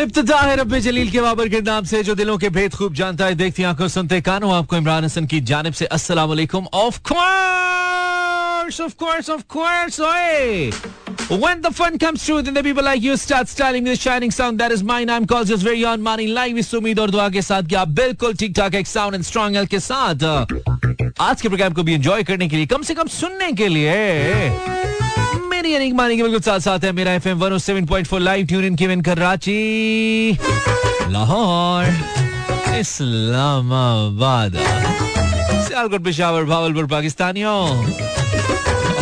इब्तदा है रब्बे जलील के बाबर के नाम से जो दिलों के भेद खूब जानता है देखती आँखों सुनते कानों। आपको इमरान हसन की जानब से अस्सलाम of course, of course, of course, oye. When the fun comes through, then the people like you start styling the shining sound. That is mine. I'm called just very on money. Live इस उम्मीद और दुआ के साथ क्या बिल्कुल ठीक ठाक एक साउंड एंड स्ट्रॉन्ग एल के साथ। आज के प्रोग्राम को भी एंजॉय करने के लिए कम से कम सुनने के मेरी यानी मानी के बिल्कुल साथ साथ है मेरा एफएम 107.4 लाइव ट्यून इन केविन कराची लाहौर इस्लामाबाद सियालकोट पेशावर भावलपुर पाकिस्तानियों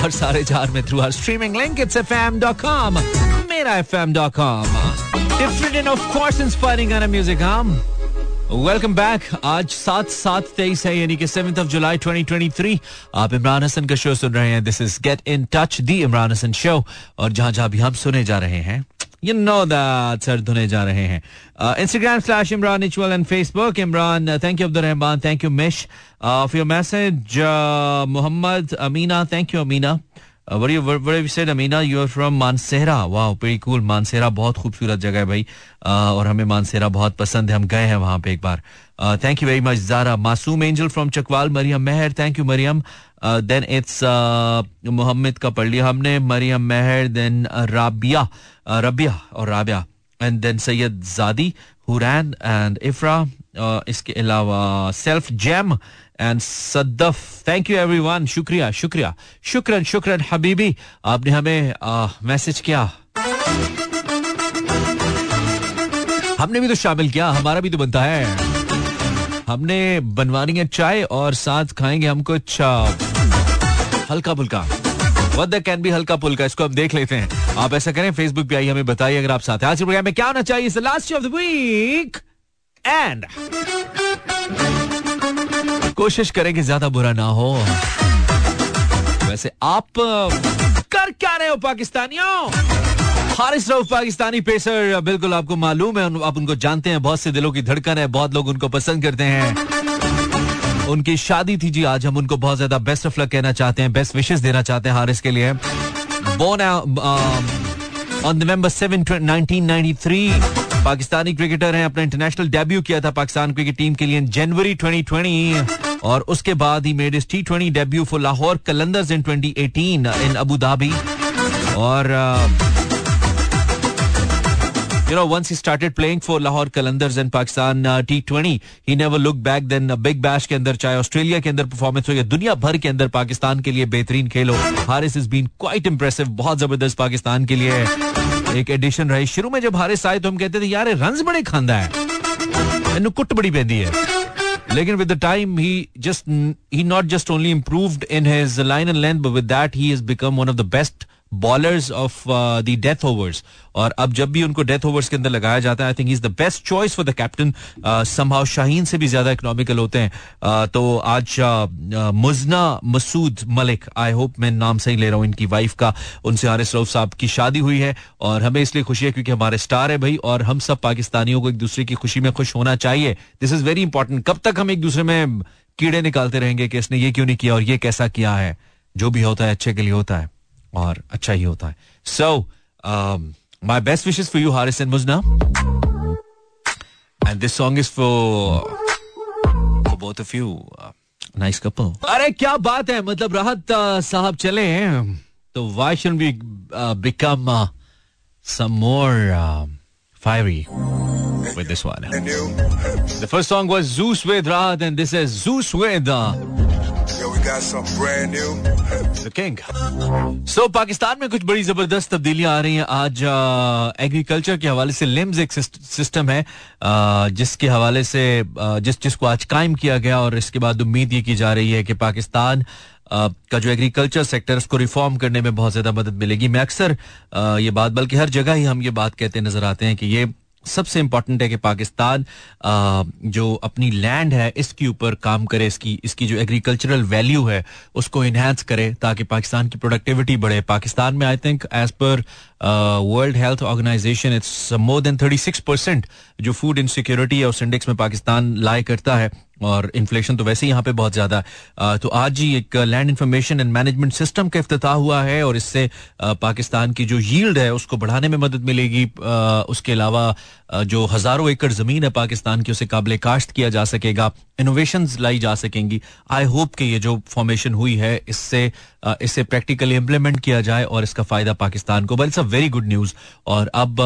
और सारे चार में through our streaming link it's FM dot com मेरा FM dot com different and of course inspiring music हम वेलकम बैक आज सात सात तेईस है, यानी कि सेवेंथ ऑफ़ जुलाई 2023 आप इमरान हसन का शो सुन रहे हैं. This is get in touch the Imran Hasan show और जहाँ जहाँ भी हम सुने जा रहे हैं, You know that, सर धुने जा रहे हैं. Instagram slash Imran इचवल and Facebook Imran thank you Abdul Rahman thank you मिश for your message Mohammad Amina thank you Amina Mansehra बहुत खूबसूरत जगह है भाई। Uh, और हमें मानसेरा बहुत पसंद है। हम गए हैं वहाँ पे एक बार। Thank you very much Zara Masoom angel from Chakwal Mariam Mehar thank you Mariam then it's Mohammad का पढ़ लिया हमने मरियम मेहर देन राबिया रबिया और राबिया एंड देन सैयद जादी हुरैन एंड इफ्रा इसके अलावा सेल्फ jam and Sadaf thank you everyone शुक्रिया शुक्रिया शुक्रन शुक्रन हबीबी आपने हमें मैसेज किया हमने भी तो शामिल किया, हमारा भी तो बनता है। हमने बनवानी है चाय और साथ खाएँगे हम कुछ हल्का फुल्का। वद कैन भी हल्का पुल्का इसको हम देख लेते हैं। आप ऐसा करें फेसबुक पे आइए, हमें बताइए अगर आप साथ हैं। आज के प्रोग्राम में क्या होना चाहिए? Last of the weekend कोशिश करें कि ज़्यादा बुरा ना हो। वैसे आप कर क्या रहे हो पाकिस्तानियों? हारिस रऊफ, पाकिस्तानी पेसर, बिल्कुल आपको मालूम है आप उनको जानते हैं, बहुत से दिलों की धड़कन है, बहुत लोग उनको पसंद करते हैं। उनकी शादी थी जी, आज हम उनको बहुत ज़्यादा बेस्ट ऑफ़ लक कहना चाहते हैं बेस्ट विशेष देना चाहते हैं हारिस के लिए। Born on November seven nineteen ninety three Pakistani cricketer हैं अपना इंटरनेशनल डेब्यू किया था पाकिस्तान क्रिकेट टीम के लिए जनवरी 2020 और उसके बाद ही made his T twenty debut for Lahore Qalandars in 2018 in Abu Dhabi और you know once he started playing for Lahore Qalandars and Pakistan uh, T20 he never looked back. Then uh, Big के अंदर चाहे Australia के अंदर performance हो या दुनिया भर के अंदर पाकिस्तान के लिए बेहतरीन खेल हो Haris is been quite impressive बहुत ज़बरदस्त पाकिस्तान के लिए एक एडिशन रही। शुरू में जब हारिस आए तो हम कहते थे, यार रन बड़े खांदा है। कुट बड़ी पैदी है। लेकिन with the time he just he not just only improved in his line and length but with that he is become one of the best bowlers of the death overs और अब जब भी उनको डेथ ओवर्स के अंदर लगाया जाता है I think is the best choice for the captain somehow Shaheen से भी ज़्यादा इकोनॉमिकल होते हैं। Uh, तो आज मुजना मसूद मलिक आई होप मैं नाम सही ले रहा हूँ इनकी वाइफ का। उनसे हारिस रऊफ साहब की शादी हुई है और हमें इसलिए खुशी है क्योंकि हमारे स्टार है भाई और हम सब पाकिस्तानियों को एक दूसरे की खुशी में खुश होना चाहिए। दिस इज़ वेरी इंपॉर्टेंट कब तक हम एक दूसरे में कीड़े निकालते रहेंगे कि इसने ये क्यों नहीं किया और ये कैसा किया है? जो भी होता है अच्छे के लिए होता है। और अच्छा ही होता है। So my best wishes for you Haris and Mujna and this song is for both of you nice couple अरे क्या बात है? मतलब राहत साहब चले हैं। तो why should be become some more fiery with this one. The first song was Zeus with Rahat, and this is Zeus with uh, King. So, Pakistan में कुछ बड़ी ज़बरदस्त तब्दीलियाँ आ रही हैं। आज एग्रीकल्चर के हवाले से लिम्स एक सिस्टम है। जिसके हवाले से जिस जिसको आज कायम किया गया और इसके बाद उम्मीद ये की जा रही है कि पाकिस्तान का जो एग्रीकल्चर सेक्टर उसको रिफॉर्म करने में बहुत ज़्यादा मदद मिलेगी। मैं अक्सर ये बात बल्कि हर जगह ही हम ये बात कहते नज़र आते हैं कि ये सबसे इंपॉर्टेंट है कि पाकिस्तान जो अपनी लैंड है, इसके ऊपर काम करे, इसकी इसकी जो एग्रीकल्चरल वैल्यू है, उसको इन्हेंस करे, ताकि पाकिस्तान की प्रोडक्टिविटी बढ़े। पाकिस्तान में I think as per World Health Organization it's more than thirty six percent जो फ़ूड इनसिक्योरिटी है, उस इंडेक्स में पाकिस्तान लाए करता है, और इन्फ्लेशन तो वैसे ही यहाँ पे बहुत ज़्यादा है। तो आज ही एक land information and management system का अफ्ताह हुआ है, और इससे पाकिस्तान की जो यील्ड है, उसको बढ़ाने में मदद मिलेगी। उसके अलावा जो हज़ारों एकड़ ज़मीन है पाकिस्तान की, उसे काबिल काश्त किया जा सकेगा इनोवेशन लाई जा सकेंगी। आई होप कि ये जो फॉर्मेशन हुई है, इससे इसे प्रैक्टिकली इम्प्लीमेंट किया जाए, और इसका फ़ायदा पाकिस्तान को अ वेरी गुड न्यूज़ और अब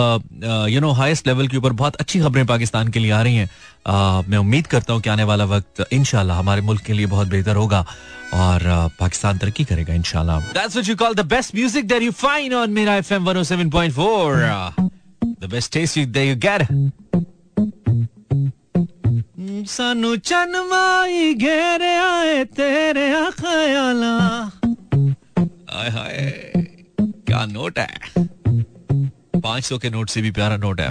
यू नो हाईएस्ट लेवल के ऊपर बहुत अच्छी खबरें पाकिस्तान के लिए आ रही हैं। uh, मैं उम्मीद करता हूँ कि आने वाला वक्त इनशाला हमारे मुल्क के लिए बहुत बेहतर होगा और uh, पाकिस्तान तरक्की करेगा इनशाला बेस्ट म्यूज़िक सानू चन माई घेरे आए तेरे ख्याला हाय हाय, क्या नोट है? पाँच सौ के नोट से भी प्यारा नोट है।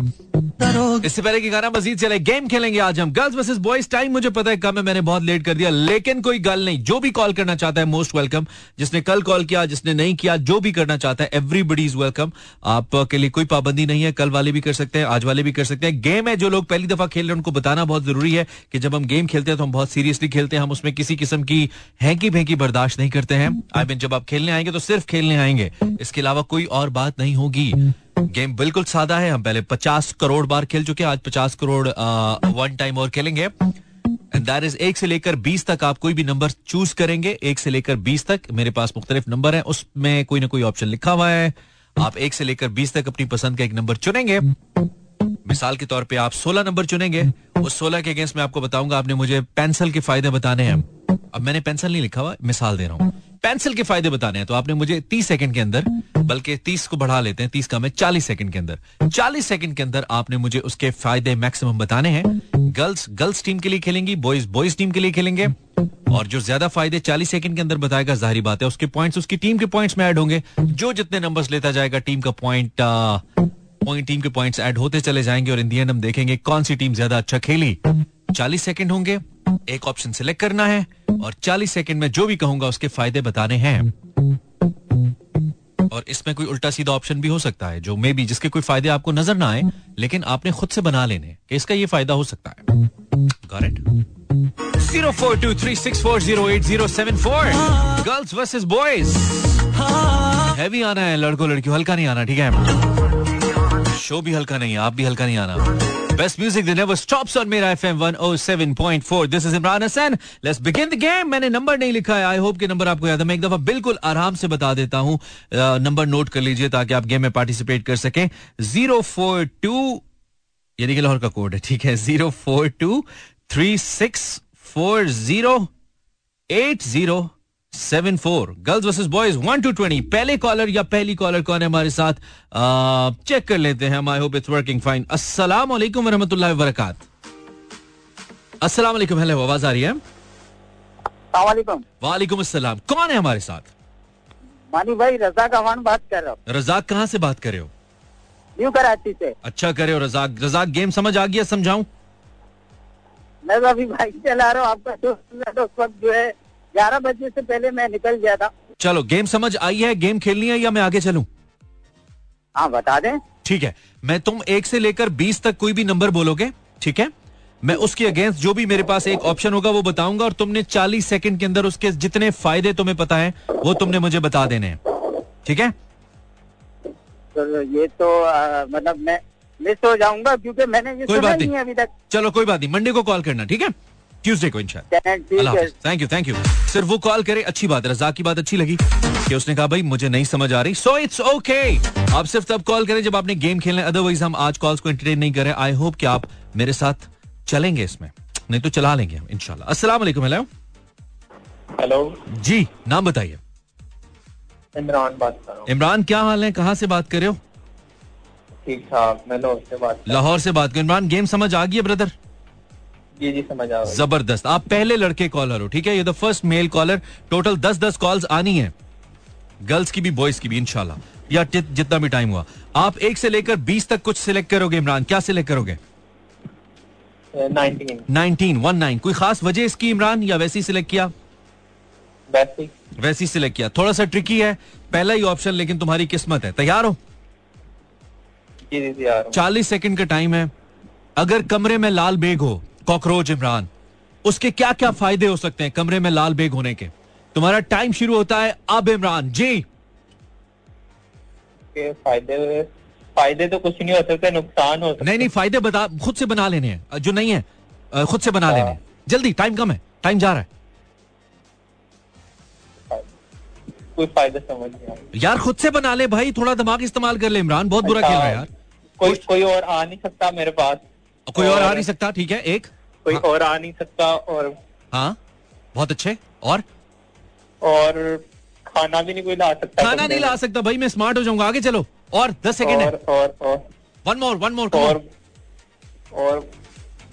इससे पहले की गाना मजीद चले गेम खेलेंगे आज हम। गर्ल्स वर्सेस बॉयज़ टाइम मुझे पता है कम है मैंने बहुत लेट कर दिया लेकिन कोई गल नहीं। जो भी कॉल करना चाहता है मोस्ट वेलकम जिसने कल कॉल किया जिसने नहीं किया जो भी करना चाहता है एवरीबडी इज़ वेलकम आपके लिए कोई पाबंदी नहीं है कल वाले भी कर सकते हैं आज वाले भी कर सकते हैं। गेम है जो लोग पहली दफ़ा खेल रहे हैं उनको बताना बहुत ज़रूरी है कि जब हम गेम खेलते हैं तो हम बहुत सीरियसली खेलते हैं। हम उसमें किसी किस्म की हैंकी भेंकी बर्दाश्त नहीं करते हैं। आई मीन जब आप खेलने आएँगे तो सिर्फ़ खेलने आएँगे। इसके अलावा कोई और बात नहीं होगी। गेम बिल्कुल सादा है। हम पहले पचास करोड़ बार खेल चुके हैं। आज पचास करोड़ वन टाइम और खेलेंगे। दैट इज़ एक से लेकर बीस तक आप कोई भी नंबर चूज़ करेंगे। एक से लेकर बीस तक मेरे पास मुख्तलिफ़ नंबर है। उसमें कोई ना कोई ऑप्शन लिखा हुआ है। आप एक से लेकर बीस तक अपनी पसंद का एक नंबर चुनेंगे। मिसाल के तौर पे आप सोलह नंबर चुनेंगे। उस सोलह के अगेंस्ट में आपको बताऊँगा। आपने मुझे पेंसिल के फ़ायदे बताने हैं। अब मैंने पेंसिल नहीं लिखा हुआ। मिसाल दे रहा हूँ। पेंसिल के फ़ायदे बताने हैं। तो आपने मुझे तीस सेकंड के अंदर, बल्कि तीस को बढ़ा लेते हैं, तीस का मैं चालीस सेकंड के अंदर। चालीस सेकंड के अंदर आपने मुझे उसके फ़ायदे मैक्सिमम बताने हैं। गर्ल्स गर्ल्स टीम के लिए खेलेंगी, बॉयज़ बॉयज़ टीम के लिए खेलेंगे। और जो ज़्यादा फ़ायदे चालीस सेकंड के अंदर बताएगा, ज़ाहिर बात है, उसके पॉइंट्स उसकी टीम के पॉइंट्स में ऐड होंगे। जो जितने नंबर्स लेता जाएगा टीम का पॉइंट पॉइंट टीम के पॉइंट्स ऐड होते चले जाएँगे और इंडियन हम देखेंगे कौन सी टीम ज़्यादा अच्छा खेली। चालीस सेकंड होंगे, एक ऑप्शन सिलेक्ट करना है। और 40 सेकंड में जो भी कहूँगा उसके फ़ायदे बताने हैं। और इसमें कोई उल्टा सीधा ऑप्शन भी हो सकता है जो मे बी जिसके कोई फ़ायदे आपको नज़र ना आए लेकिन आपने खुद से बना लेने कि इसका ये फ़ायदा हो सकता है। Zero four two three six four zero eight zero seven four. Girls versus boys heavy आना है लड़कों लड़कियों हल्का नहीं आना ठीक है? शो भी हल्का नहीं है आप भी हल्का नहीं आना। Best music that never stops on Mera FM 107.4. This is Imran Hassan. Let's begin the game. मैंने नंबर नहीं लिखा है आई होप के नंबर आपको याद है मैं एक दफ़ा बिल्कुल आराम से बता देता हूँ नंबर नोट कर लीजिए ताकि आप गेम में पार्टिसिपेट कर सकें ज़ीरो फोर टू यानी कि लाहौर का कोड है ठीक है zero four two three six four zero eight zero seven four girls versus boys one two twenty पहले कॉलर या पहली कॉलर कौन है हमारे साथ? आ, चेक कर लेते हैं I hope it's working fine अस्सलाम वालेकुम वरहमतुल्लाहि वबरकात अस्सलाम वालेकुम हेलो आवाज़ आ रही है? वालेकुम अस्सलाम। कौन है हमारे साथ? मानी भाई रजाक अमान बात कर रहा हूँ? रजाक कहाँ से बात कर रहे हो? न्यू कराची से। अच्छा करे हो रजाक रजाक गेम समझ आ गया समझाऊं? मैं तो अभी बाइक चला रहा हूँ आपका दोस्त उस वक्त जो है ग्यारह बजे से पहले मैं निकल गया था। चलो गेम समझ आई है गेम खेलनी है या मैं आगे चलूँ? हाँ बता दें। ठीक है मैं तुम एक से लेकर बीस तक कोई भी नंबर बोलोगे ठीक है? मैं उसके अगेंस्ट जो भी मेरे पास एक ऑप्शन होगा वो बताऊँगा और तुमने चालीस सेकंड के अंदर उसके जितने फ़ायदे तुम्हें पता है वो तुमने मुझे बता देने हैं ठीक है? तो ये तो आ, मतलब मैं मिस हो जाऊँगा क्योंकि मैंने ये कोई बात नहीं अभी तक। चलो कोई बात नहीं मंडे को कॉल करना ठीक है? ट्यूसडे को इंशाल्लाह थैंक यू थैंक यू सिर्फ़ वो कॉल करे अच्छी बात है। रजा की बात अच्छी लगी कि उसने कहा भाई मुझे नहीं समझ आ रही. सो इट्स ओके आप सिर्फ़ तब कॉल करें जब आपने गेम खेलना है। अदरवाइज़ हम आज कॉल्स को एंटरटेन नहीं करें। आई होप कि आप मेरे साथ चलेंगे इसमें। नहीं तो चला लेंगे हम इंशाल्लाह अस्सलाम वालेकुम हेलो हेलो जी नाम बताइए। इमरान बात कर रहा हूँ। इमरान क्या हाल है? कहाँ से बात कर रहे हो? ठीक ठाक मैं लाहौर से बात लाहौर से बात कर इमरान गेम समझ आ गई है ब्रदर जी जी समझ आ ज़बरदस्त। आप पहले लड़के कॉलर हो ठीक है? ये the first male caller total दस दस कॉल्स आनी है। गर्ल्स की भी बॉयज़ की भी इनशाला या जितना भी टाइम हुआ। आप एक से लेकर बीस तक कुछ सिलेक्ट करोगे इमरान? क्या सिलेक्ट करोगे? नाइनटीन वन नाइन कोई खास वजह इसकी इमरान? या वैसी सिलेक्ट किया? वैसी वैसी सिलेक्ट किया। थोड़ा सा ट्रिकी है। पहला ही ऑप्शन लेकिन तुम्हारी किस्मत है। हो? तैयार हूँ। चालीस सेकंड का टाइम है। अगर कमरे में लाल बेग हो कॉकरोच इमरान उसके क्या क्या फ़ायदे हो सकते हैं कमरे में लाल बेग होने के? तुम्हारा टाइम शुरू होता है अब इमरान। जी। फ़ायदे फ़ायदे तो कुछ नहीं हो सकते नुकसान हो सकते। नहीं नहीं फ़ायदे बता खुद से बना लेने हैं जो नहीं है खुद से बना लेने जल्दी टाइम कम है टाइम जा रहा है। कोई फ़ायदा समझ नहीं यार खुद से बना ले भाई थोड़ा दिमाग इस्तेमाल कर ले इमरान बहुत बुरा खेल रहा है यार। कोई कोई और आ नहीं सकता मेरे पास। कोई और आ नहीं सकता ठीक है एक। कोई हाँ। और आ नहीं सकता और हाँ? बहुत अच्छे। और? और खाना भी नहीं कोई ला सकता खाना नहीं ला सकता। भाई मैं स्मार्ट हो जाऊँगा। आगे चलो। और दस सेकेंड है। और और और। वन मोर वन मोर और और।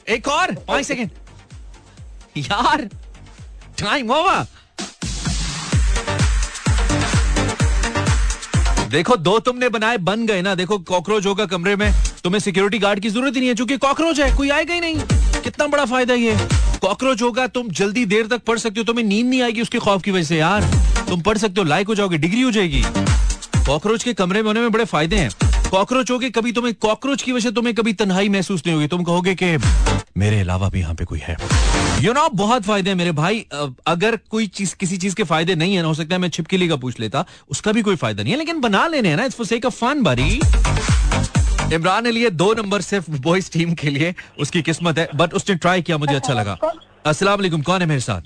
एक और। पाँच सेकेंड यार टाइम ओवर देखो दो तुमने बनाए बन गए ना। देखो कॉकरोच होगा कमरे में। तुम्हें सिक्योरिटी गार्ड की ज़रूरत ही नहीं है क्योंकि कॉकरोच है। कोई आएगा ही नहीं। कितना बड़ा फ़ायदा ये? कॉकरोच होगा तुम जल्दी देर तक पढ़ सकते हो तुम्हें नींद नहीं आएगी उसके खौफ की वजह से यार। तुम पढ़ सकते हो लाइक हो जाओगे डिग्री हो जाएगी। कॉकरोच के कमरे में होने में बड़े फ़ायदे हैं। कॉकरोच हो के कभी तुम्हें कॉकरोच की वजह से तुम्हें कभी तन्हाई महसूस नहीं होगी। तुम कहोगे कि मेरे अलावा भी यहाँ पे कोई है। यू you नो know, बहुत फ़ायदे हैं मेरे भाई। अगर कोई चीज़ किसी चीज़ के फ़ायदे नहीं है ना हो सकता है मैं छिपकली का पूछ लेता उसका भी कोई फ़ायदा नहीं है लेकिन बना लेने हैं ना it's for sake of fun बारी इमरान लिए दो नंबर सिर्फ़ बॉयज़ टीम के लिए उसकी किस्मत है बट उसने ट्राई किया मुझे अच्छा लगा। अस्सलाम वालेकुम कौन है मेरे साथ?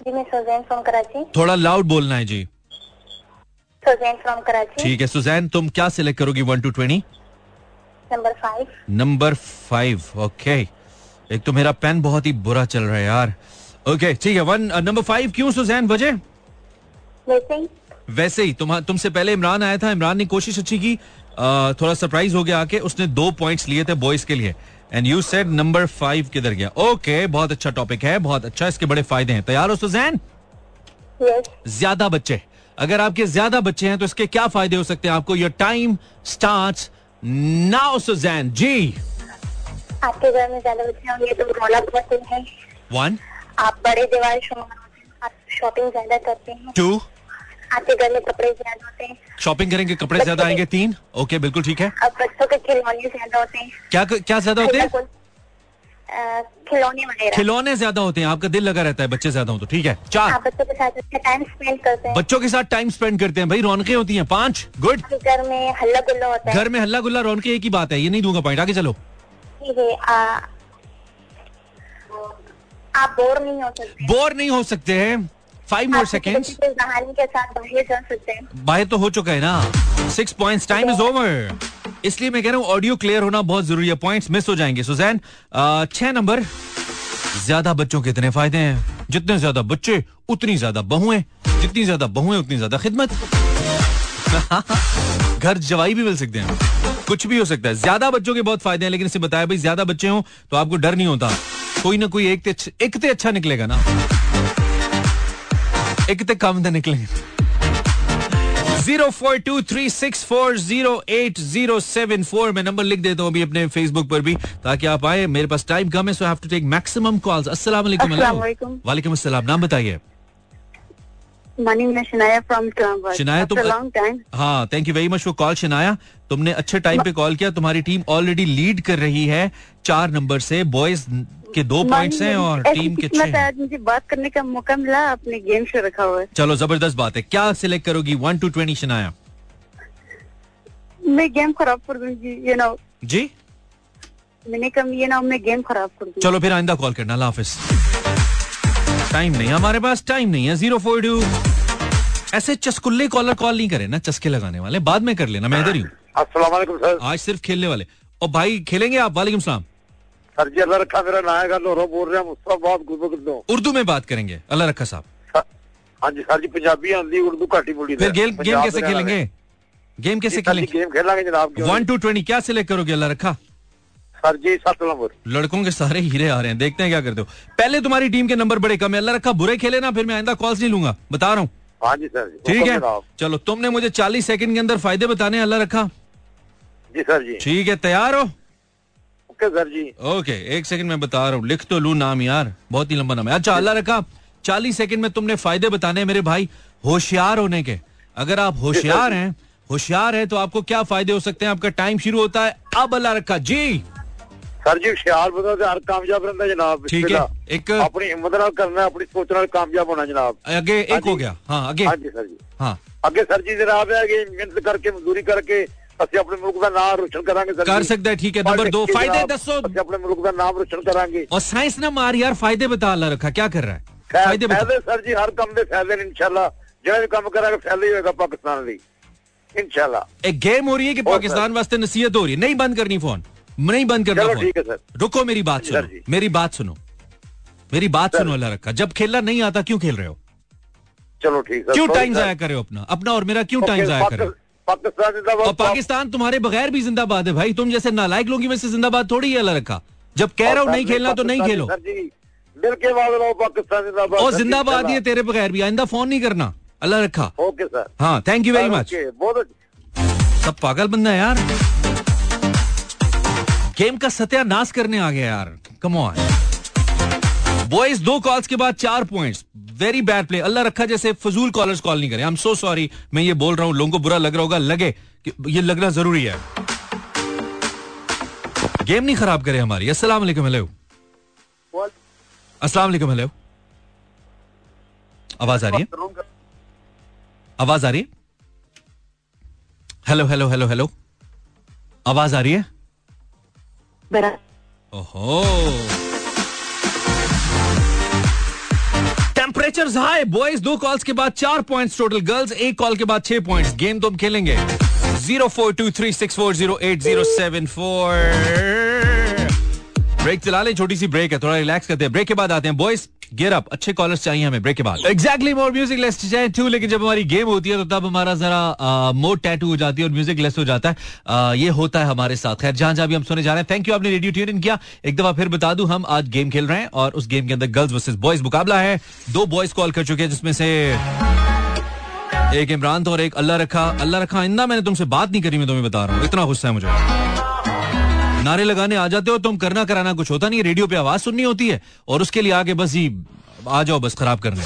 जी मैं सुजैन फ्रॉम कराची। थोड़ा लाउड बोलना है जी। Suzanne from Karachi. ठीक है सुजैन तुम क्या सिलेक्ट करोगी one two twenty number five number five okay एक तो मेरा पेन बहुत ही बुरा चल रहा है यार। ओके ठीक है वन नंबर फाइव क्यों सुजैन वजह वैसे ही। वैसे ही तुम तुमसे पहले इमरान आया था इमरान ने कोशिश अच्छी की थोड़ा सरप्राइज़ हो गया आके उसने दो पॉइंट्स लिए थे बॉयज़ के लिए। And you said number five किधर गया? ओके बहुत अच्छा टॉपिक है बहुत अच्छा इसके बड़े फ़ायदे हैं। तैयार हो सुजैन? यस ज़्यादा बच्चे। अगर आपके ज़्यादा बच्चे हैं तो इसके क्या फ़ायदे हो सकते हैं आपको? Your time start now Suzanne. जी। आपके घर में ज़्यादा बच्चे होंगे तो रौला बहुत है। वन आप बड़े दीवार शॉपिंग ज़्यादा करते हैं। टू आपके घर में कपड़े ज़्यादा होते हैं। शॉपिंग करेंगे कपड़े ज़्यादा आएँगे तीन? ओके बिल्कुल ठीक है। अब बच्चों के खिलौने ज़्यादा होते हैं। क्या क्या ज़्यादा होते हैं? खिलौने वगैरह। खिलौने ज़्यादा होते हैं आपका दिल लगा रहता है बच्चे ज़्यादा हो तो ठीक है। चार। बच्चों के साथ टाइम स्पेंड करते हैं। बच्चों के साथ टाइम स्पेंड करते हैं भाई रौनकें होती हैं पाँच गुड घर में हल्ला गुल्ला होता है। घर में हल्ला गुल्ला रौनकें एक ही बात है ये नहीं दूँगा पॉइंट आगे चलो। ठीक है आ, आप बोर नहीं हो सकते। बोर नहीं हो सकते हैं। फाइव मोर किसी के साथ बाहर जा सकते हैं। बाहर तो हो चुका है ना। Six points time is over इसलिए मैं कह रहा हूँ ऑडियो क्लियर होना बहुत ज़रूरी है। पॉइंट्स मिस हो जाएँगे सुजैन छह नंबर ज़्यादा बच्चों के इतने फ़ायदे हैं। जितने ज़्यादा बच्चे उतनी ज़्यादा बहुएँ। जितनी ज़्यादा बहुएँ उतनी ज़्यादा खिदमत। घर जवाई भी मिल सकते हैं। कुछ भी हो सकता है। ज़्यादा बच्चों के बहुत फ़ायदे हैं लेकिन इसे बताया भाई ज़्यादा बच्चे हो तो आपको डर नहीं होता। कोई ना कोई एक ते अच्छ- एक ते अच्छा निकलेगा ना। एक ते कम तो निकले। Zero four two three six four zero eight zero seven four मैं नंबर लिख देता हूँ अभी अपने फेसबुक पर भी ताकि आप आए मेरे पास टाइम कम है so have to take maximum calls अस्सलाम वालेकुम अस्सलाम वालेकुम। वालेकुम अस्सलाम नाम बताइए। तुम लॉन्ग टाइम हाँ thank you very much for call Shanaya. तुमने अच्छे टाइम पे कॉल किया तुम्हारी टीम ऑलरेडी लीड कर रही है चार नंबर से बॉयज़ के दो पॉइंट्स हैं और टीम के छह मुझे बात करने का मौका मिला आपने गेम शो रखा हुआ है। चलो ज़बरदस्त बात है। क्या सिलेक्ट करोगी? One two twenty Shanaya. मैं गेम खराब कर दूँगी ये ना जी? मैंने कहा ये ना मैं गेम खराब कर दूँगी। चलो फिर आइंदा कॉल करना। हाफिज। टाइम नहीं हमारे पास टाइम नहीं है। ज़ीरो फोर टू ऐसे चस्कुल्ले कॉलर कॉल नहीं करे ना चस्के लगाने वाले। बाद में कर लेना मैं इधर ही हूँ। सर। आज सिर्फ़ खेलने वाले। और भाई खेलेंगे आप? वालेकुम सलाम। सर जी अल्लाह रखा मेरा नाम है लोरो बोल रहा मुस्तफ़ा बहुत उर्दू में बात करेंगे। अल्लाह रखा साहब। हाँ जी सर जी पंजाबी आंदी उर्दू घाटी बोली फिर गेम गेम कैसे खेलेंगे? गेम कैसे खेलेंगे? गेम खेलेंगे जनाब वन टू ट्वेंटी क्या सिलेक्ट करोगे अल्लाह रखा। सर जी सात नंबर। लड़कों के सारे हीरे आ रहे हैं देखते हैं क्या करते हो। पहले तुम्हारी टीम के नंबर बड़े कम है। अल्लाह रखा बुरे खेले ना फिर मैं आइंदा कॉल्स नहीं लूँगा। बता रहा हूँ। हाँ जी सर जी ठीक है। चलो तुमने मुझे चालीस सेकंड के अंदर फ़ायदे बताने अल्लाह रखा। जी सर जी। ठीक है तैयार हो? ओके सर जी। ओके एक सेकंड में बता रहा हूँ लिख तो लू नाम यार बहुत ही लंबा नाम है। अच्छा अल्लाह रखा चालीस सेकंड में तुमने फ़ायदे बताने मेरे भाई होशियार होने के। अगर आप होशियार हैं होशियार है तो आपको क्या फ़ायदे हो सकते हैं? आपका टाइम शुरू होता है अब अल्लाह रखा जी। ਸਰ ਜੀ ਹੁਸ਼ਿਆਰ ਬੰਦਾ ਤੇ ਹਰ ਕਾਮਯਾਬ ਰਹਿੰਦਾ ਜਨਾਬ ਠੀਕ ਹੈ ਇੱਕ ਆਪਣੀ ਹਿੰਮਤ ਨਾਲ ਕਰਨਾ ਆਪਣੀ ਸੋਚ ਨਾਲ ਕਾਮਯਾਬ ਹੋਣਾ ਜਨਾਬ ਅੱਗੇ ਇੱਕ ਹੋ ਗਿਆ ਹਾਂ ਅੱਗੇ ਹਾਂਜੀ ਸਰ ਜੀ ਹਾਂ ਅੱਗੇ ਸਰ ਜੀ ਜਨਾਬ ਹੈ ਕਿ ਮਿਹਨਤ ਕਰਕੇ ਮਜ਼ਦੂਰੀ ਕਰਕੇ ਅਸੀਂ ਆਪਣੇ ਮੁਲਕ ਦਾ ਨਾਮ ਰੋਸ਼ਨ ਕਰਾਂਗੇ ਸਰ ਕਰ ਸਕਦਾ ਠੀਕ ਹੈ ਨੰਬਰ 2 ਫਾਇਦੇ ਦੱਸੋ ਅਸੀਂ ਆਪਣੇ ਮੁਲਕ ਦਾ ਨਾਮ ਰੋਸ਼ਨ ਕਰਾਂਗੇ ਔਰ ਸਾਇੰਸ ਨਾ ਮਾਰ ਯਾਰ ਫਾਇਦੇ ਬਤਾ ਅੱਲਾ ਰੱਖਾ ਕੀ ਕਰ ਰਹਾ ਹੈ ਫਾਇਦੇ ਫਾਇਦੇ ਸਰ ਜੀ ਹਰ ਕੰਮ ਦੇ ਫਾਇਦੇ ਨੇ ਇਨਸ਼ਾਅੱਲਾ ਜਿਹੜਾ ਵੀ ਕੰਮ ਕਰਾਂਗੇ ਫਾਇਦਾ ਹੀ ਹੋਏਗਾ ਪਾਕਿਸਤਾਨ ਲਈ ਇਨਸ਼ਾਅੱਲਾ ਇਹ ਗੇਮ ਹੋ ਰਹੀ ਹੈ ਕਿ ਪਾਕਿਸਤਾਨ ਵਾਸਤੇ ਨਸੀਹਤ ਹੋ ਰਹੀ ਹੈ ਨਹੀਂ ਬੰਦ ਕਰਨੀ ਫੋਨ नहीं बंद करना फ़ोन। है रुको मेरी बात सुनो मेरी बात सुनो। मेरी बात सुनो अल्लाह रखा। जब खेलना नहीं आता क्यों खेल रहे हो? चलो ठीक है क्यों टाइम जाया करे हो अपना? अपना और मेरा क्यों टाइम जाया करे? और पाकिस्तान तुम्हारे बगैर भी जिंदाबाद है भाई। तुम जैसे नालायक लोगों में से जिंदाबाद थोड़ी है अल्लाह रखा। जब कह रहा हूँ नहीं खेलना तो नहीं खेलो। मिल के पाकिस्तान जिंदाबाद। और जिंदाबाद ये इंशाल्लाह। तेरे बगैर भी। आइंदा फ़ोन नहीं करना। अल्लाह रखा। Okay sir. हाँ थैंक यू वेरी मच बहुत। सब पागल बंदा है यार। गेम का सत्यानाश करने आ गया यार। कम ऑन बॉयज़ दो कॉल्स के बाद चार points very bad play Allah Rakha जैसे फजूल कॉलर्स कॉल नहीं करें। आई एम सो सॉरी मैं ये बोल रहा हूँ लोगों को बुरा लग रहा होगा लगे कि ये लगना ज़रूरी है। गेम नहीं खराब करे हमारी। अस्सलाम वालेकुम हेलो अस्सलाम वालेकुम हेलो आवाज़ आ रही है? आवाज़ आ रही है? हेलो हेलो हेलो हेलो आवाज़ आ रही है? टेम्परेचर हाई बॉयज़ दो कॉल्स के बाद चार पॉइंट्स टोटल गर्ल्स एक कॉल के बाद छह पॉइंट्स गेम तो हम खेलेंगे। Zero four two three six four zero eight zero seven four break चला ले छोटी सी ब्रेक है थोड़ा रिलैक्स करते हैं। ब्रेक के बाद आते हैं। बॉयज़ गियर अप अच्छे कॉलर्स चाहिए हमें ब्रेक के बाद। एग्जैक्टली मोर म्यूज़िक लेस चाहिए। टू लेकिन जब हमारी गेम होती है तो तब हमारा जरा मोर टैटू हो जाती है और म्यूज़िक लेस हो जाता है। आ, ये होता है हमारे साथ। खैर जहाँ जहाँ भी हम सुने जा रहे हैं थैंक यू आपने रेडियो ट्यून इन किया। एक दफ़ा फिर बता दूँ हम आज गेम खेल रहे हैं और उस गेम के अंदर गर्ल्स वर्सेस बॉयज़ मुकाबला है। दो बॉयज़ कॉल कर चुके हैं जिसमें से एक इमरान था और एक अल्लाह रखा। अल्लाह रखा आइंदा मैंने तुमसे बात नहीं करी मैं तुम्हें बता रहा हूँ। इतना गुस्सा है मुझे। नारे लगाने आ जाते हो, तुम करना कराना कुछ होता नहीं, रेडियो पे आवाज़ सुननी होती है, और उसके लिए आगे बस ही आ जाओ बस खराब करने।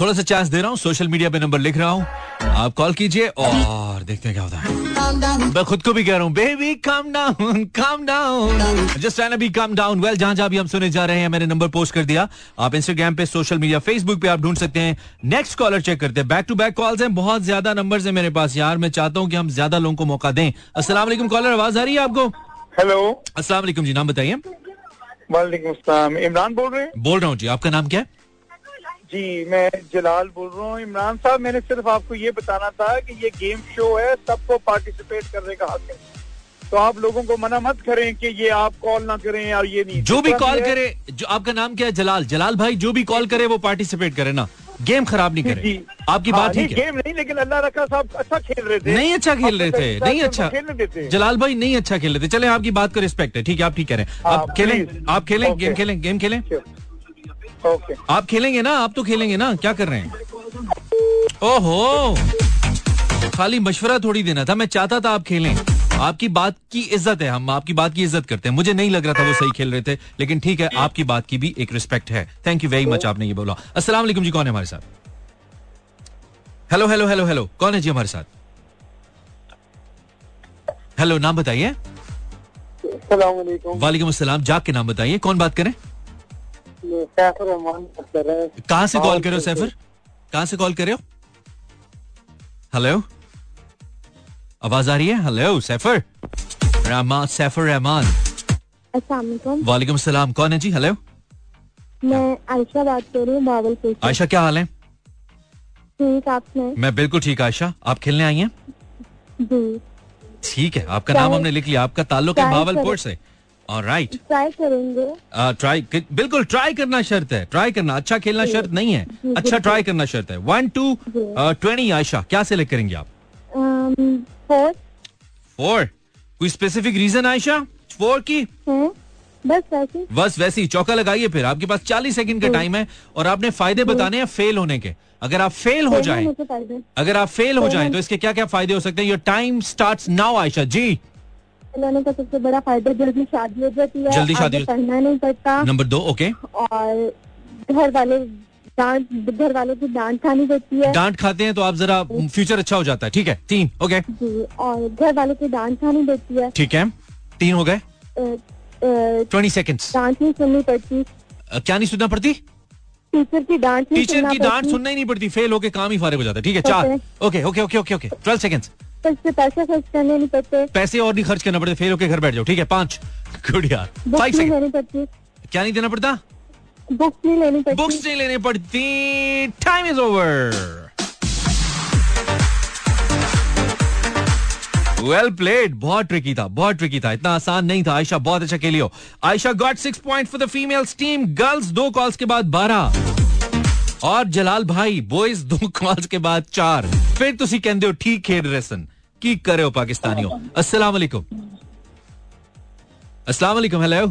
थोड़ा सा चांस दे रहा हूँ सोशल मीडिया पे नंबर लिख रहा हूँ, आप कॉल कीजिए और देखते हैं क्या होता है। मैं खुद को भी कह रहा हूँ baby calm down calm down just trying be calm down well जहाँ जहाँ भी हम सुने जा रहे हैं मैंने नंबर पोस्ट कर दिया। आप इंस्टाग्राम पे सोशल मीडिया फेसबुक पे आप ढूंढ सकते हैं। नेक्स्ट कॉलर चेक करते हैं। बैक टू बैक कॉल्स हैं। बहुत ज़्यादा नंबर है मेरे पास यार। मैं चाहता हूँ कि हम ज़्यादा लोगों को मौका दें। अस्सलाम वालेकुम कॉलर आवाज़ आ रही है आपको? हेलो अस्सलाम वालेकुम जी नाम बताइए। वालेकुम इमरान बोल रहे हैं? बोल रहा हूँ जी आपका नाम क्या है? जी मैं जलाल बोल रहा हूँ। इमरान साहब मैंने सिर्फ़ आपको ये बताना था कि ये गेम शो है सबको पार्टिसिपेट करने का हक है। तो आप लोगों को मना मत करें कि ये आप कॉल ना करें और ये नहीं। जो भी कॉल करे जो आपका नाम क्या है? जलाल। जलाल भाई जो भी कॉल करे वो पार्टिसिपेट करे ना। गेम खराब नहीं करे। आपकी हाँ, बात नहीं, गेम नहीं लेकिन अल्लाह रखा साहब अच्छा खेल रहे थे। नहीं अच्छा खेल रहे थे। तो नहीं इस अच्छा। जलाल भाई नहीं अच्छा खेल रहे थे। चले आपकी बात को रिस्पेक्ट है। ठीक है आप ठीक कह रहे हैं। हाँ, आप खेलें आप खेलें गेम खेलें गेम खेलें। ओके आप खेलेंगे ना आप तो खेलेंगे ना क्या कर रहे हैं? ओहो! खाली मशवरा थोड़ी देना था मैं चाहता था आप खेलें। आपकी बात की इज़्ज़त है हम आपकी बात की इज़्ज़त करते हैं। मुझे नहीं लग रहा था वो सही खेल रहे थे लेकिन ठीक है आपकी बात की भी एक रिस्पेक्ट है। थैंक यू वेरी मच आपने ये बोला। अस्सलाम जी कौन है हमारे साथ? हेलो हेलो हेलो हेलो कौन है जी हमारे साथ? हेलो नाम बताइए। वालेकुम अस्सलाम जाग के नाम बताइए कौन बात करें? सैफर रहमान कहाँ से कॉल कर रहे हो सैफर? कहाँ से कॉल कर रहे हो? हेलो आवाज़ आ रही है? हेलो सैफर? रहमान सैफर रहमान। वालेकुम सलाम। कौन है जी? हेलो मैं आयशा बात कर रही हूँ भावलपुर आयशा क्या हाल है? ठीक आपने मैं बिल्कुल ठीक आयशा। आप खेलने आई हैं? जी। ठीक है आपका नाम हमने लिख लिया। आपका ताल्लुक है भावलपुर से। राइट ट्राई करेंगे। ट्राई बिल्कुल ट्राई करना शर्त है। ट्राई करना अच्छा खेलना शर्त नहीं है। अच्छा ट्राई करना शर्त है। वन टू ट्वेंटी आयशा क्या सिलेक्ट करेंगे आप? फोर फोर कोई स्पेसिफिक रीजन आयशा फोर की? बस वैसे। बस वैसे ही चौका लगाइए फिर। आपके पास 40 सेकंड का टाइम है और आपने फ़ायदे बताने हैं फेल होने के। अगर आप फेल हो जाएँ अगर आप फेल हो जाएँ तो इसके क्या क्या फ़ायदे हो सकते हैं? Your time starts now Ayesha जी। लाने का सबसे बड़ा फ़ायदा जल्दी शादी हो जाती है जल्दी शादी पढ़ना नहीं पड़ता। नंबर दो ओके और घर वाले डांट घर वालों की डांट खानी पड़ती है। डांट खाते हैं तो आप जरा फ्यूचर अच्छा हो जाता है ठीक है? तीन ओके और घर वालों की डांट खानी पड़ती है। ठीक है। तीन हो गए। ट्वेंटी सेकेंड्स डांट नहीं सुननी पड़ती। क्या नहीं सुनना पड़ती? टीचर की डांट टीचर की डांट सुनना ही नहीं पड़ती। फेल होके काम ही फारे हो जाता है। ठीक है चार okay okay okay okay okay twelve seconds पैसे खर्च करने नहीं पड़ते। पैसे और नहीं खर्च करना पड़ते फेल होकर घर बैठ जाओ ठीक है? पाँच। गुड यार। बुक्स नहीं लेनी पड़ती। क्या नहीं देना पड़ता? बुक्स नहीं लेनी पड़ती। बुक्स नहीं लेनी पड़ती। Time is over well played बहुत ट्रिकी था बहुत ट्रिकी था। इतना आसान नहीं था। आयशा बहुत अच्छा खेली हो। Ayesha got six point for the females team girls दो कॉल्स के बाद बारह। और जलाल भाई बॉयज़ दो कॉल्स के बाद चार। फिर तुम कहते हो ठीक खेल रहे सन तरक्की रहे हो पाकिस्तानियों? अस्सलाम वालेकुम अस्सलाम वालेकुम हेलो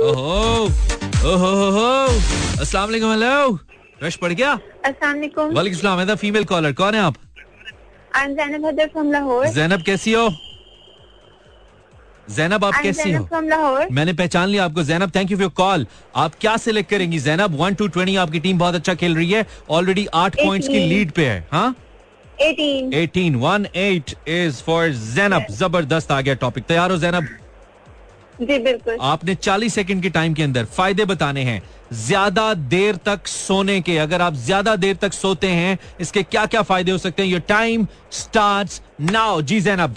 ओहो ओहो हो अस्सलाम वालेकुम हेलो रश पड़ गया? अस्सलाम वालेकुम वालेकुम सलाम है फीमेल कॉलर कौन है आप? I am Zainab Zainab Lahore. Zainab कैसी हो? जैनब आप कैसी हो? मैंने पहचान लिया आपको। Zainab thank you for call आप क्या सिलेक्ट करेंगी? जैनब वन टू ट्वेंटी आपकी टीम बहुत अच्छा खेल रही है। ऑलरेडी आठ पॉइंट्स की लीड पे है हाँ? 18 eighteen one eight is for Zainab ज़बरदस्त आ गया टॉपिक तैयार हो जैनब जी बिल्कुल। आपने 40 सेकंड के टाइम के अंदर फ़ायदे बताने हैं। ज़्यादा देर तक सोने के अगर आप ज़्यादा देर तक सोते हैं इसके क्या क्या फ़ायदे हो सकते हैं? योर टाइम स्टार्ट नाउ जी जैनब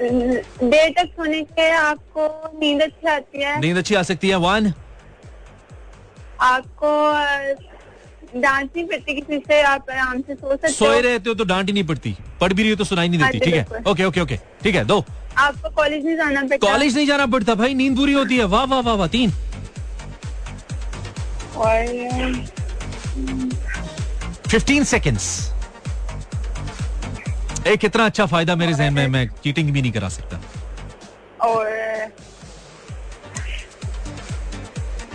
देर तक सोने के आपको नींद अच्छी आती है? नींद अच्छी आ सकती है? वन आपको डांट नहीं पड़ती किसी से आप आराम से सो सकते सोए रहते हो तो डांट ही नहीं पड़ती। पढ़ भी रही हो तो सुनाई नहीं हाँ देती ठीक है? Okay okay okay. ठीक है दो। आपको कॉलेज नहीं जाना पड़ता। कॉलेज नहीं जाना पड़ता भाई नींद पूरी होती है। वाह वाह वाह वाह तीन। और फिफ्टीन सेकेंड्स एक इतना अच्छा फ़ायदा मेरे जहन में मैं चीटिंग भी नहीं करा सकता। और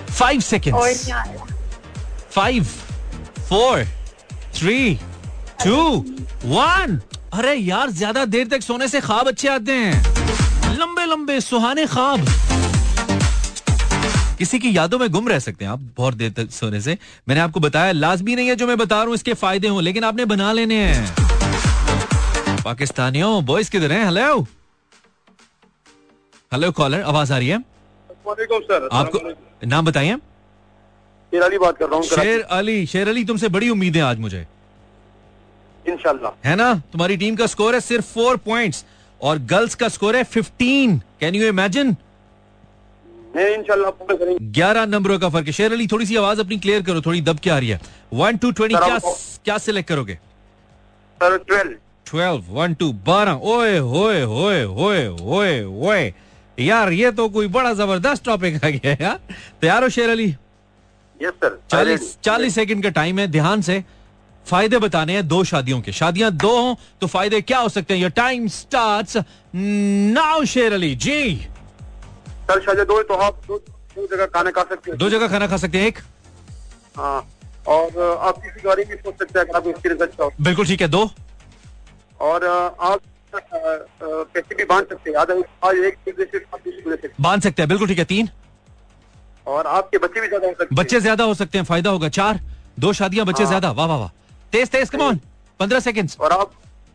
फाइव रहा। Five four three two one. अरे यार ज़्यादा देर तक सोने से ख्वाब अच्छे आते हैं। लंबे लंबे सुहाने ख्वाब। किसी की यादों में गुम रह सकते हैं आप बहुत देर तक सोने से। मैंने आपको बताया लाजमी नहीं है जो मैं बता रहा हूँ इसके फ़ायदे हों लेकिन आपने बना लेने हैं। पाकिस्तानियों बॉयज़ किधर हैं? हेलो हेलो कॉलर आवाज़ आ रही है? सर। आपको नाम बताइए। शेर अली बात कर रहा हूँ शेर अली शेर अली तुमसे बड़ी उम्मीदें आज मुझे। इंशाल्लाह। है ना? तुम्हारी टीम का स्कोर है सिर्फ़ फोर पॉइंट्स और गर्ल्स का स्कोर है फिफ्टीन। कैन यू इमेजिन ग्यारह नंबरों का फ़र्क है। शेर अली थोड़ी सी आवाज़ अपनी क्लियर करो थोड़ी दब के आ रही है। वन टू ट्वेंटी क्या क्या सिलेक्ट करोगे? ट्वेल्व ट्वेल्व वन टू बारह। ओए होए होए होए होए होए। यार ये तो कोई बड़ा ज़बरदस्त टॉपिक आ गया यार। तैयार हो शेर अली? सर चालीस चालीस सेकंड का टाइम है ध्यान से। फ़ायदे बताने हैं दो शादियों के। शादियाँ दो हों तो फ़ायदे क्या हो सकते हैं? योर टाइम स्टार्ट्स नाउ शेर अली। जी। सर शायद दो है तो आप दो जगह खाना खा सकते हैं। दो जगह खाना खा सकते हैं एक? हाँ और आप किसी गाड़ी में सोच सकते हैं अगर आपको एक्सपीरियंस अच्छा बिल्कुल ठीक है दो। और आप पैसे भी बाँध सकते हैं। आज एक दूसरे से आप दूसरे को दे सकते बाँध सकते हैं बिल्कुल ठीक है तीन। और आपके बच्चे भी ज़्यादा हो सकते बच्चे ज़्यादा हो सकते हैं फ़ायदा होगा। चार दो शादियाँ बच्चे हाँ। ज़्यादा। वाह वाह वाह। तेज तेज कम ऑन पंद्रह सेकंड और आप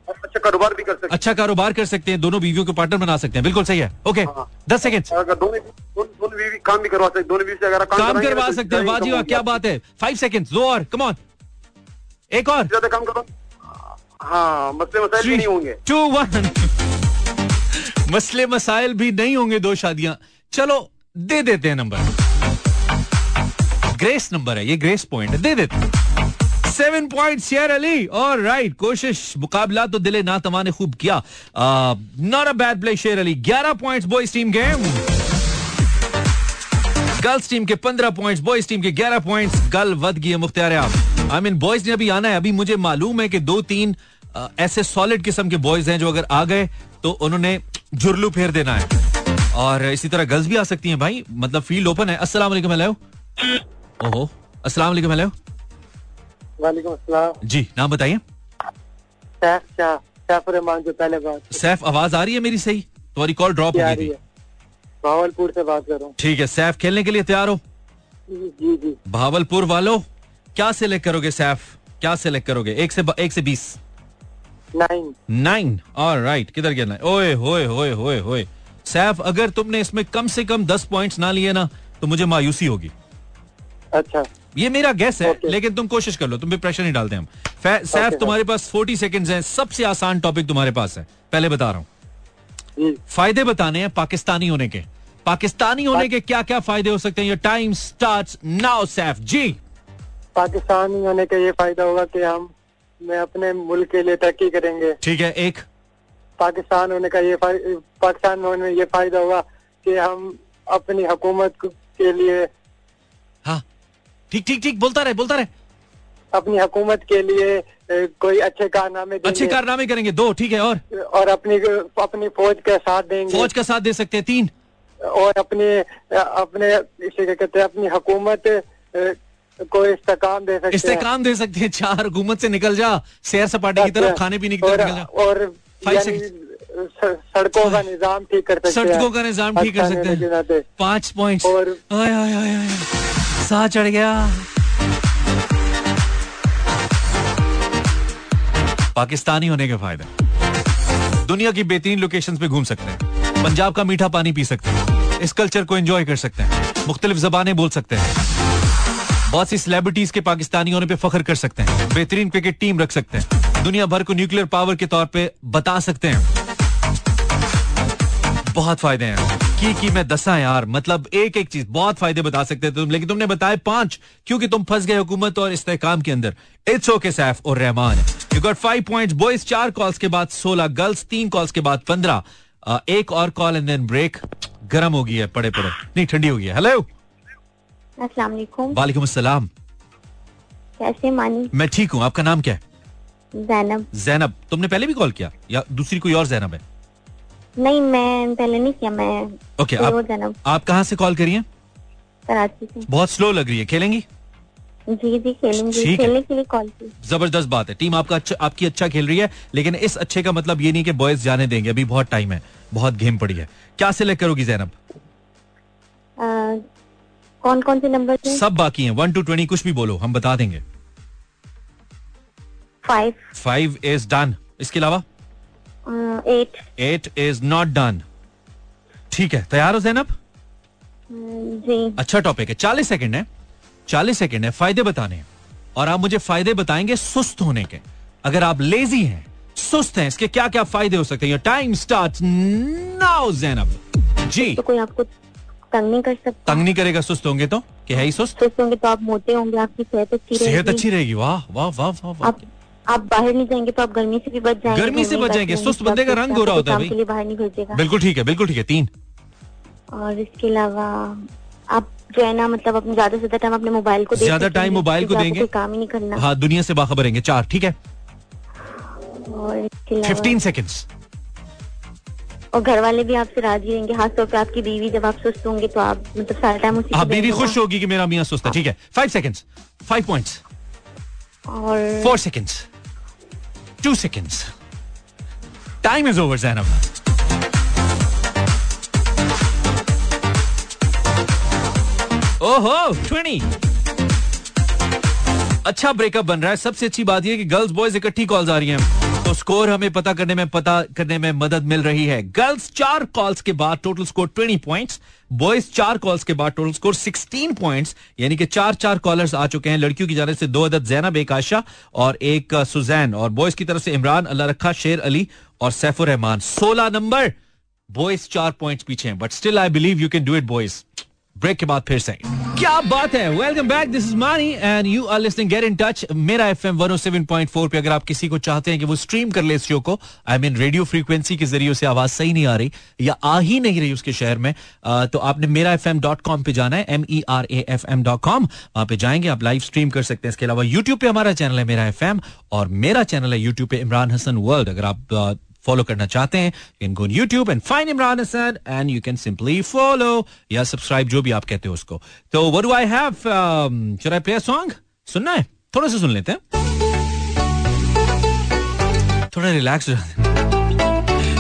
अच्छा कारोबार भी कर सकते अच्छा कारोबार कर सकते हैं दोनों बीवियों को पार्टनर बना सकते हैं। बिल्कुल सही है। ओके हाँ। दस सेकंड दोनों बीवी काम भी करवा सकते दोनों बीवी से अगर काम करवा तो सकते हैं। वाह जी वाह क्या बात है। फाइव सेकंड दो और कम ऑन एक और। ज़्यादा काम करो। हाँ मसले मसाइल नहीं होंगे। टू वन मसले मसाइल भी नहीं होंगे दो शादियाँ। चलो दे देते हैं नंबर। ग्रेस नंबर है ये ग्रेस पॉइंट दे देते सेवन पॉइंट शेयर अली और राइट कोशिश मुकाबला तो दिले ना तमा ने खूब किया। Not a bad play Sher Ali ग्यारह points boys team game girls team के पंद्रह पॉइंट्स बॉयज़ टीम के ग्यारह पॉइंट्स गल वध गई है मुख्तार आप आई मीन बॉयज़ ने अभी आना है। अभी मुझे मालूम है कि दो तीन अ, ऐसे सॉलिड किस्म के बॉयज़ हैं जो अगर आ गए तो उन्होंने जुर्लू फेर देना है। और इसी तरह गर्ल्स भी आ सकती हैं भाई। मतलब फ़ील्ड ओपन है। अस्सलाम वालेकुम ओहो अस्सलाम वालेकुम हेलो। वालेकुम अस्सलाम। जी नाम बताइए। सैफ शाह सैफ रहमान जो पहले बात सैफ आवाज़ आ रही है मेरी सही? तुम्हारी कॉल ड्रॉप हो गई भावलपुर से बात कर रहा हूँ। ठीक है सैफ खेलने के लिए तैयार हो? जी जी भावलपुर वालों क्या सिलेक्ट करोगे सैफ? क्या सिलेक्ट करोगे? एक से एक से बीस। नाइन नाइन और राइट किधर गिरना है? ओए होए होए होए होए। सैफ अगर तुमने इसमें कम से कम दस पॉइंट्स ना लिए ना तो मुझे मायूसी होगी। अच्छा। ये मेरा गेस है Okay. लेकिन तुम कोशिश कर लो तुम पे प्रेशर नहीं डालते हम। सैफ Okay, तुम्हारे पास 40 सेकंड्स हैं सबसे आसान टॉपिक तुम्हारे पास है। पहले बता रहा हूँ। फ़ायदे बताने हैं पाकिस्तानी होने के। पाकिस्तानी होने के क्या क्या फ़ायदे हो सकते हैं? Your time start now Saif. जी। पाकिस्तानी होने का ये फ़ायदा होगा कि हम मैं अपने मुल्क के लिए तरक्की करेंगे। ठीक है एक। पाकिस्तान होने का ये पाकिस्तान होने में ये फ़ायदा होगा कि हम अपनी हुकूमत के लिए ठीक ठीक ठीक बोलता रहे बोलता रहे। अपनी हुकूमत के लिए कोई अच्छे कारनामे अच्छे कारनामे करेंगे दो ठीक है और? और अपनी अपनी फौज का साथ देंगे। फौज का साथ दे सकते हैं तीन। और अपने अपने इसे क्या कहते हैं अपनी हुकूमत को इस्तेकाम दे सकते इस्तेकाम दे सकते हैं चार हुकूमत से निकल जा सैर सपाटे की तरफ़ अच्छा। खाने पीने की तरफ़ निकल जा। और सड़कों का निज़ाम ठीक कर सकते हैं। सड़कों का निज़ाम ठीक कर सकते हैं। पाँच पॉइंट और- साह चढ़ गया। पाकिस्तानी होने के फ़ायदे। दुनिया की बेहतरीन लोकेशंस पे घूम सकते हैं। पंजाब का मीठा पानी पी सकते हैं। इस कल्चर को एंजॉय कर सकते हैं। मुख्तलिफ़ जबानें बोल सकते हैं। बहुत सी सेलिब्रिटीज के पाकिस्तानी होने पे फख्र कर सकते हैं। बेहतरीन क्रिकेट टीम रख सकते हैं। दुनिया भर को न्यूक्लियर पावर के तौर पे बता सकते हैं। बहुत फ़ायदे हैं। की की मैं दसा यार मतलब एक एक चीज़ बहुत फ़ायदे बता सकते थे तुम लेकिन तुमने बताए पाँच क्योंकि तुम फंस गए हुकूमत और इस्तेकाम के अंदर। इट्स ओके सैफ और Rahman you got five points boys चार कॉल्स के बाद सोलह गर्ल्स तीन कॉल्स के बाद पंद्रह। एक और कॉल एंड देन ब्रेक गर्म हो गई है पड़े पड़े। नहीं ठंडी हो गई है। हेलो अस्सलाम वालेकुम। वालेकुम अस्सलाम। कैसे मानी? मैं ठीक हूँ आपका नाम क्या है? जैनब। जैनब। तुमने पहले भी कॉल किया या दूसरी कोई और जैनब है? नहीं मैं पहले नहीं किया मैं ओके और आप आप कहाँ से कॉल करिए? कराची से। बहुत स्लो लग रही है खेलेंगी? जी जी खेलूँगी। खेलने के लिए कॉल की। ज़बरदस्त बात है। टीम आपका अच्छा आपकी अच्छा खेल रही है लेकिन इस अच्छे का मतलब ये नहीं कि बॉयज़ जाने देंगे। अभी बहुत टाइम है बहुत गेम पड़ी है। क्या सिलेक्ट करोगी जैनब कौन कौन से नंबर थे सब बाकी हैं। वन टू ट्वेंटी कुछ भी बोलो हम बता देंगे। फाइव फाइव इज़ डन इसके अलावा? एट इज़ नॉट डन ठीक है तैयार हो जैनब जी। अच्छा टॉपिक है। चालीस सेकंड है। चालीस सेकंड है। फ़ायदे बताने हैं। और आप मुझे फ़ायदे बताएँगे सुस्त होने के। अगर आप लेजी हैं सुस्त हैं इसके क्या क्या फ़ायदे हो सकते हैं? टाइम स्टार्ट नाउ जैनब जी। तो कोई आपको तंग नहीं कर सकता? तंग नहीं करेगा सुस्त होंगे तो? कि है ही सुस्त? सुस्त होंगे तो आप मोटे होंगे आपकी सेहत अच्छी रहेगी। सेहत अच्छी रहेगी। वाह वाह वाह वाह आप बाहर नहीं जाएँगे तो आप गर्मी से भी बच जाएँगे गर्मी से बच जाएँगे, सुस्त बंदे का रंग गोरा होता है भाई। बाहर नहीं भेजेगा। बिल्कुल ठीक है बिल्कुल ठीक है तीन। और इसके अलावा आप जो है ना मतलब अपने ज़्यादा से ज़्यादा टाइम अपने मोबाइल को ज़्यादा हैं, मोबाइल को देंगे। काम ही नहीं करना। हाँ दुनिया से बाखबर रहेंगे। चार ठीक है? और फिफ्टीन सेकेंड्स और घर वाले भी आपसे राज़ी रहेंगे। खासतौर पे आपकी बीवी जब आप सुस्त होंगे तो आप मतलब सारा टाइम उसी हाँ बीवी खुश होगी कि मेरा मियाँ सुस्त है। ठीक है? फाइव सेकेंड्स फाइव पॉइंट्स और four seconds two seconds time is over Zainab ओहो, ट्वेंटी। अच्छा ब्रेकअप बन रहा है। सबसे अच्छी बात यह कि गर्ल्स बॉयज़ इकट्ठी कॉल्स आ रही हैं। तो स्कोर हमें पता करने में पता करने में मदद मिल रही है। गर्ल्स चार कॉल्स के बाद total score twenty points boys चार कॉल्स के बाद टोटल स्कोर सिक्सटीन पॉइंट्स यानी कि चार चार कॉलर्स आ चुके हैं लड़कियों की जाने से दो अदद जैनब एक आशा और एक सुजैन। और बॉयज़ की तरफ़ से इमरान, अल्लाह रखा, शेर अली और सैफुर रहमान। सोलह नंबर बॉयज़ चार पॉइंट्स पीछे हैं but still I believe you can do it boys break के बाद फिर से। क्या बात है? Welcome back this is Mani and you are listening get in touch मेरा एफएम 107.4 पे अगर आप किसी को चाहते हैं कि वो स्ट्रीम कर ले इस शो को आई मीन रेडियो फ्रीक्वेंसी के ज़रिए उसे आवाज़ सही नहीं आ रही या आ ही नहीं रही उसके शहर में अ, तो आपने मेरा एफ़ एम डॉट कॉम पे जाना है M E R A F M dot com वहाँ पे जाएँगे आप लाइव स्ट्रीम कर सकते हैं। इसके अलावा यूट्यूब पे हमारा चैनल है मेरा एफ़ एम और मेरा चैनल है यूट्यूब पे इमरान हसन वर्ल्ड अगर आप फॉलो करना चाहते हैं go YouTube and find Imran Hasan and you can simply follow या सब्सक्राइब जो भी आप कहते हो उसको। तो what do I have I play song सुनना है, थोड़ा सा सुन लेते हैं। थोड़ा रिलैक्स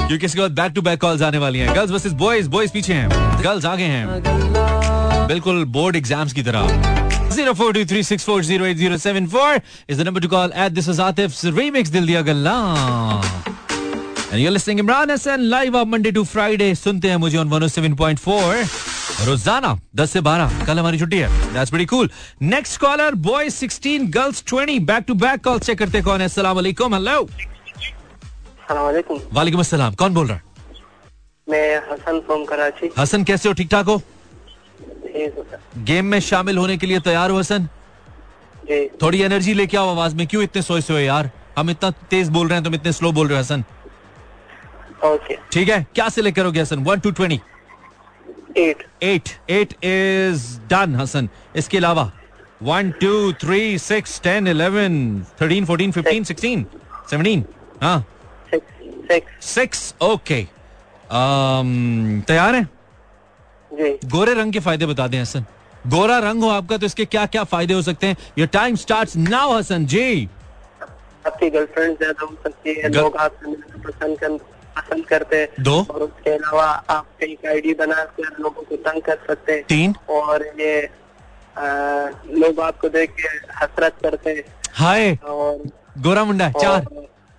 क्योंकि इसके बाद बैक टू बैक कॉल्स आने वाली हैं। गर्ल्स वर्सेस बॉयज़ बॉयज़ पीछे हैं। गर्ल्स आगे हैं। बिल्कुल बोर्ड एग्ज़ाम्स की तरह। Zero four two three six four zero eight zero seven four is the number to call. At this is Atif's remix Dil Diya Galla. And you're listening Imran Hassan live up Monday to Friday. सुनते हैं मुझे on 107.4 रोज़ाना 10 से 12 कल हमारी छुट्टी है। That's pretty cool. Next caller boys 16 girls 20 back to back call check करते कौन है? अस्सलाम वालेकुम हेलो वालेकुम अस्सलाम कौन बोल रहा है? मैं हसन फ्रॉम कराची। हसन कैसे हो? ठीक ठाक हो? गेम में शामिल होने के लिए तैयार हो हसन? थोड़ी एनर्जी लेके आओ आवाज़ में। क्यों इतने सोए सोए यार? हम इतना तेज बोल रहे हैं तुम इतने स्लो बोल रहे हो हसन। ओके ठीक है? क्या सिलेक्ट करोगे Hasan? One two twenty eight eight eight is done Hasan. इसके अलावा one two three six ten eleven thirteen fourteen fifteen sixteen seventeen हाँ? सिक्स ओके तैयार है? जी. गोरे रंग के फ़ायदे बता दें हसन. गोरा रंग हो आपका तो इसके क्या क्या फ़ायदे हो सकते हैं? Your time start now Hasan. जी. आपकी गर्लफ्रेंड ज़्यादा हो सकती है लोग आपसे पसंद कर पसंद करते हैं। दो। और उसके अलावा आप कई आईडी बनाकर लोगों को तंग कर सकते हैं। तीन? और ये आ, लोग आपको देख के हसरत करते हैं। हाय और गोरा मुंडा चार।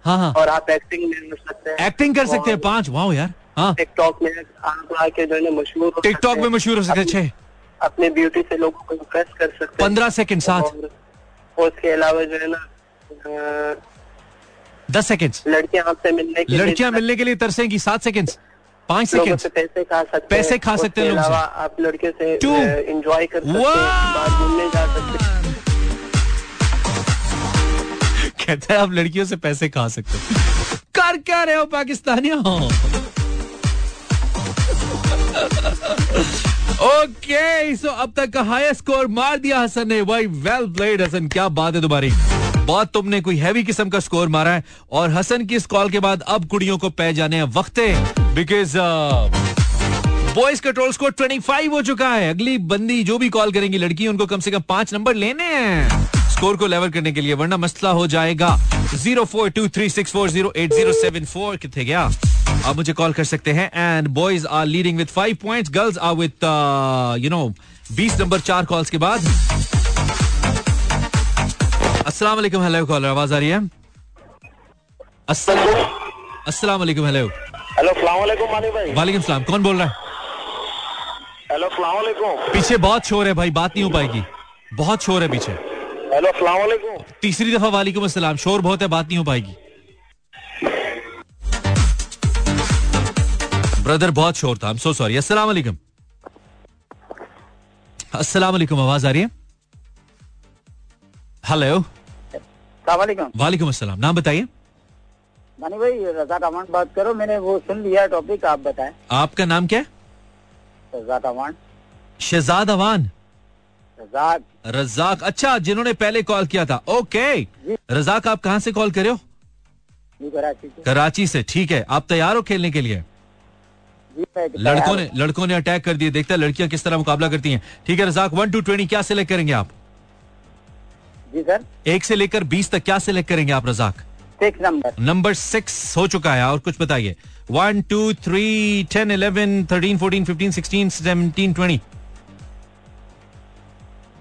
हाँ हाँ। और आप एक्टिंग भी कर सकते हैं। एक्टिंग कर सकते हैं पाँच। वाह यार। हाँ। टिकटॉक में आप आके जो है मशहूर टिकटॉक में मशहूर हो सकते हैं छह। अपने ब्यूटी से लोगों को इम्प्रेस कर सकते हैं। पंद्रह सेकंड और उसके अलावा जो है ना दस सेकंड लड़कियाँ आपसे मिलने के लिए लड़कियाँ मिलने के लिए तरसेंगी सात सेकेंड पाँच सेकेंड से पैसे खा सकते पैसे हैं खा सकते हैं आप लड़के से. एंजॉय कर सकते हैं घूमने जा सकते कहता है आप लड़कियों से पैसे खा सकते हो। कर क्या रहे हो पाकिस्तानियों? ओके सो अब तक का हाईएस्ट स्कोर मार दिया हसन ने। भाई वेल प्लेड हसन क्या बात है तुम्हारी। बहुत तुमने कोई हैवी किस्म का स्कोर मारा है। और हसन की इस कॉल के बाद अब कुड़ियों को पै जाने हैं वक्त बिकॉज़ बॉयज़ का टोल स्कोर 25 हो चुका है। अगली बंदी जो भी कॉल करेंगी लड़की, उनको कम से कम पाँच नंबर लेने हैं। स्कोर को लेवल करने के लिए, वरना मसला हो जाएगा। Zero four two three six four zero eight zero seven four कितने गया? आप मुझे कॉल कर सकते हैं। And boys are leading with five points girls are with you know बीस नंबर चार कॉल्स के बाद। अस्सलाम वालेकुम हेलो कॉलर आवाज़ आ रही है? अस्सलाम अस्सलाम वालेकुम हेलो हेलो मानी भाई। वालेकुम सलाम कौन बोल रहा है? हेलो सलामकुम पीछे बहुत शोर है भाई बात नहीं हो पाएगी। बहुत शोर है पीछे। हेलो सलामकुम तीसरी दफ़ा वालेकुम अस्सलाम शोर बहुत है बात नहीं हो पाएगी। ब्रदर बहुत शोर था सो सॉरी अस्सलाम वालेकुम अस्सलाम वालेकुम आवाज़ आ रही है? हेलो वालेकुम अस्सलाम नाम बताइए। मानी भाई रजा अमान बात करो मैंने वो सुन लिया टॉपिक आप बताएँ। आपका नाम क्या? रजा अमान शहजाद अवान। रजाक। रजाक। अच्छा जिन्होंने पहले कॉल किया था। ओके। रजाक आप कहाँ से कॉल करे हो? कराची से। कराची से। ठीक है। आप तैयार हो खेलने के लिए? लड़कों ने लड़कों ने अटैक कर दिए देखता है लड़कियाँ किस तरह मुकाबला करती हैं। ठीक है रजाक वन टू ट्वेंटी क्या सिलेक्ट करेंगे आप? जी सर। एक से लेकर बीस तक क्या सिलेक्ट करेंगे आप Razzaq? Six number number six हो चुका है और कुछ बताइए। One two three ten eleven thirteen fourteen fifteen sixteen seventeen twenty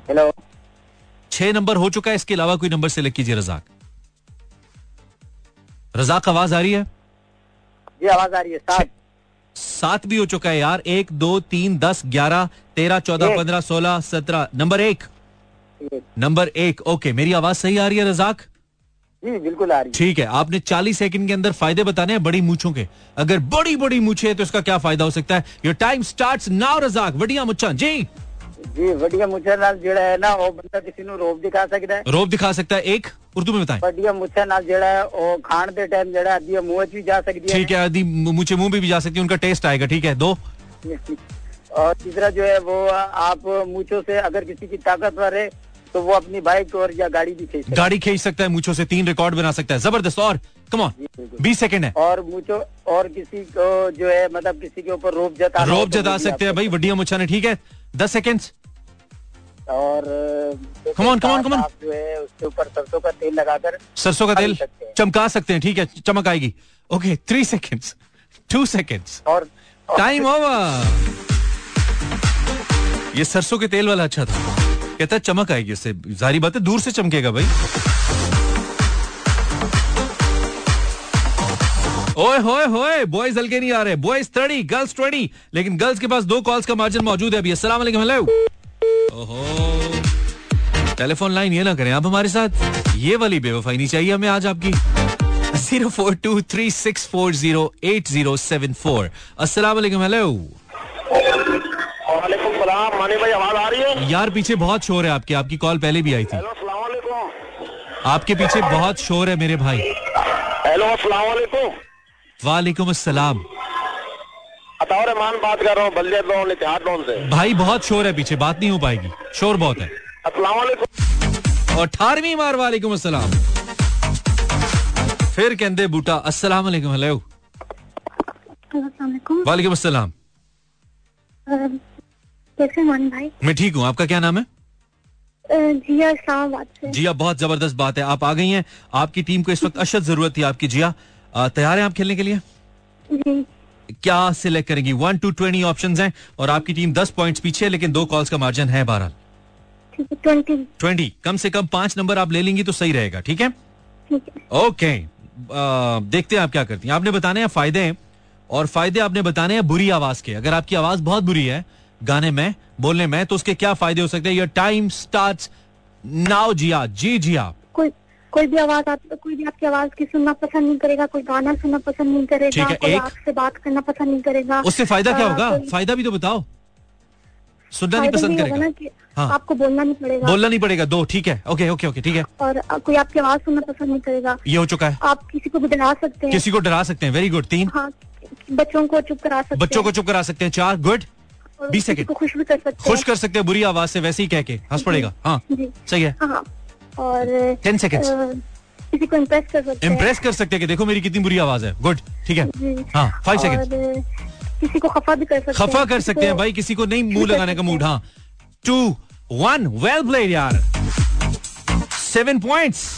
hello छह नंबर हो चुका है इसके अलावा कोई नंबर सिलेक्ट कीजिए रजाक। रजाक आवाज़ आ रही है? जी आवाज़ आ रही है सात। सात भी हो चुका है यार। एक दो तीन दस ग्यारह तेरह चौदह पंद्रह सोलह सत्रह। नंबर एक एक। नंबर एक ओके मेरी आवाज सही आ रही है रजाक जी बिल्कुल आ रही है ठीक है आपने 40 सेकंड के अंदर फायदे बताने हैं बड़ी मूछों के अगर बड़ी बड़ी मूछे है तो इसका क्या फायदा हो सकता है your time starts now Razak बढ़िया मुच्छा जी जी वडिया मुच्छा नाल जेड़ा है ना वो बंदा किसी ਨੂੰ ਰੋਬ ਦਿਖਾ ਸਕਦਾ ਹੈ रोब दिखा सकता है एक उर्दू में बताएं ਵਡੀਆ ਮੁੱਛਾਂ ਨਾਲ ਜਿਹੜਾ ਹੈ ਉਹ ਖਾਣ ਦੇ ਟਾਈਮ ਜਿਹੜਾ ਅੱਧੀ ਉਹ ਮੂੰਹ 'ਚ ਵੀ ਜਾ ਸਕਦੀ ठीक है आदि मूछे मुंह में भी जा सकती है उनका टेस्ट आएगा ठीक है दो और तीसरा जो है वो आप मूछों से अगर किसी की ताकतवर है तो वो अपनी बाइक और या गाड़ी भी खींच गाड़ी खींच सकता है मूछों से तीन रिकॉर्ड बना सकता है। ज़बरदस्त और कम ऑन बीस सेकंड है। और मूछो और किसी को जो है मतलब किसी के ऊपर रोप जता रोब जता सकते हैं भाई वड्डिया मुच्छा ने ठीक है? दस सेकंड और on, come on. जो है उसके ऊपर सरसों का तेल लगाकर सरसों का तेल। चमका सकते हैं ठीक है? चमक आएगी। Okay three seconds two seconds और टाइम ओवर ये सरसों के तेल वाला अच्छा था। कहता है, चमक आएगी उससे। जारी बात है, दूर से चमकेगा भाई। ओए, होए होए बॉयज़ हल्के नहीं आ रहे। बॉयज़ थर्टी गर्ल्स ट्वेंटी लेकिन गर्ल्स के पास दो कॉल्स का मार्जिन मौजूद है अभी। अस्सलाम हेलो ओहो। टेलीफोन लाइन ये ना करें आप हमारे साथ। ये वाली बेवफाई नहीं चाहिए हमें आज आपकी। Zero four two three six four zero eight zero seven four अस्सलाम हेलो वालेकुम मानी भाई आवाज़ आ रही है? यार पीछे बहुत शोर है आपके। आपकी कॉल पहले भी आई थी। हेलो आपके पीछे बहुत शोर है मेरे भाई। हेलो अस्सलाम वालेकुम। वालेकुम अस्सलाम। अताउर रहमान बात कर रहा हूँ बल्दिया लोन इतिहाद लोन से भाई बहुत शोर है पीछे बात नहीं हो पाएगी। शोर बहुत है। अस्सलाम वालेकुम। और अठारहवीं बार वालेकुम अस्सलाम। फिर कहते बूटा अस्सलाम वालेकुम हेलो वालेकुम। अस्सलाम। कैसे मान भाई? मैं ठीक हूँ। आपका क्या नाम है? जिया इस्लामाबाद से। जिया बहुत ज़बरदस्त बात है। आप आ गई हैं। आपकी टीम को इस वक्त अशद ज़रूरत थी आपकी जिया। तैयार हैं आप खेलने के लिए? जी। क्या सिलेक्ट करेंगी? वन टू ट्वेंटी ऑप्शन हैं और आपकी टीम दस पॉइंट्स पीछे है लेकिन दो कॉल्स का मार्जिन है बहरहाल। ट्वेंटी ट्वेंटी कम से कम पाँच नंबर आप ले लेंगी तो सही रहेगा ठीक है? ओके देखते हैं आप क्या करती हैं। आपने बताने हैं फ़ायदे और फ़ायदे आपने बताने हैं बुरी आवाज़ के। अगर आपकी आवाज़ बहुत बुरी है गाने में बोलने में तो उसके क्या फ़ायदे हो सकते हैं? Your time start now Ziya ji Ziya. कोई कोई भी आवाज़ आप कोई भी आपकी आवाज़ की सुनना पसंद नहीं करेगा कोई गाना सुनना पसंद नहीं ठीक करेगा है, कोई एक- आपसे बात करना पसंद नहीं करेगा। उससे फ़ायदा क्या होगा? फ़ायदा भी तो बताओ। सुनना नहीं पसंद करेगा। हाँ। आपको बोलना नहीं पड़ेगा। बोलना नहीं पड़ेगा दो ठीक है ओके ओके ओके ठीक है। और कोई आपकी आवाज़ सुनना पसंद नहीं करेगा। ये हो चुका है। आप किसी को भी डरा सकते हैं। किसी को डरा सकते हैं वेरी गुड तीन। हाँ बच्चों को चुप करा सकते बच्चों को चुप करा सकते हैं चार गुड और 20 किसी सेकंड। खुश भी कर सकते खुश कर सकते हैं बुरी आवाज़ से वैसे ही कह के। हंस पड़ेगा। हाँ सही है। हाँ और 10 seconds। अ, किसी को इम्प्रेस कर सकते हैं। इम्प्रेस कर सकते हैं कि देखो मेरी कितनी बुरी आवाज़ है। गुड ठीक है। हाँ फाइव सेकेंड किसी को खफा भी कर सकते हैं। खफा कर सकते हैं भाई किसी को नहीं मुँह लगाने का मूड। हाँ। टू वन वेल प्लेड यार। Seven points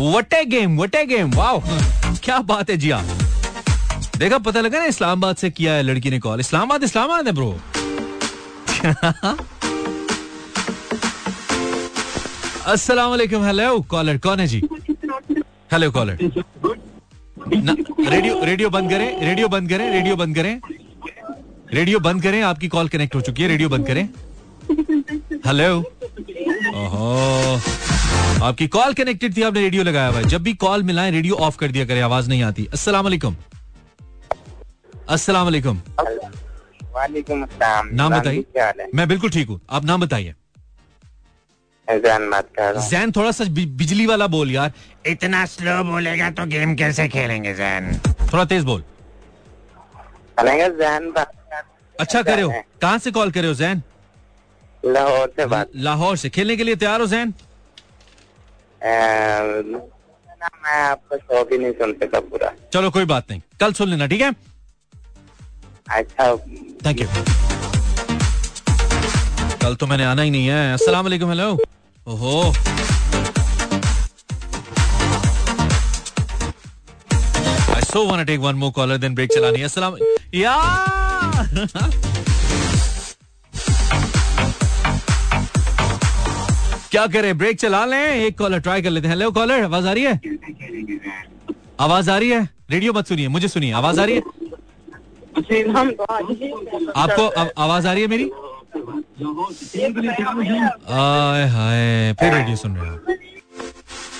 what a game what a game wow क्या बात है जिया। देखा, पता लगा ना इस्लामाबाद से किया है, लड़की ने कॉल। इस्लामाबाद इस्लामाबाद है ब्रो अस्सलाम वालेकुम हेलो कॉलर कौन है जी? हेलो कॉलर रेडियो रेडियो बंद करें रेडियो बंद करें रेडियो बंद करें। रेडियो बंद करें, आपकी कॉल कनेक्ट हो चुकी है रेडियो बंद करें। हेलो ओहो। आपकी कॉल कनेक्टेड थी, आपने रेडियो लगाया हुआ है। जब भी कॉल मिलाएँ रेडियो ऑफ़ कर दिया करें, आवाज़ नहीं आती। अस्सलाम वालेकुम अस्सलाम वालेकुम वालेकुम अस्सलाम। नाम बताइए। है? मैं बिल्कुल ठीक हूँ। आप नाम बताइए। जैन बात कर रहा जैन थोड़ा सा बिजली वाला बोल यार। इतना स्लो बोलेगा तो गेम कैसे खेलेंगे जैन? थोड़ा तेज बोल। जैन बात अच्छा करे हो। कहाँ से कॉल करे हो जैन? लाहौर से बात। लाहौर से। खेलने के लिए तैयार हो जैन? मैं आपका शो भी नहीं सुन सका पूरा चलो कोई बात नहीं। कल सुन लेना ठीक है? अच्छा। थैंक यू कल तो मैंने आना ही नहीं है। अस्सलाम वालेकुम हेलो ओहो। I so want to take one more caller, then चलानी है। अस्सलाम यार क्या करें? ब्रेक चला लें। एक कॉलर ट्राई कर लेते हैं। हेलो कॉलर आवाज़ आ रही है? आवाज़ आ रही है? रेडियो मत सुनिए, मुझे सुनिए। आवाज़ आ रही है? आपको आवाज़ आ रही है मेरी? हाय फिर रेडियो सुन रहे हो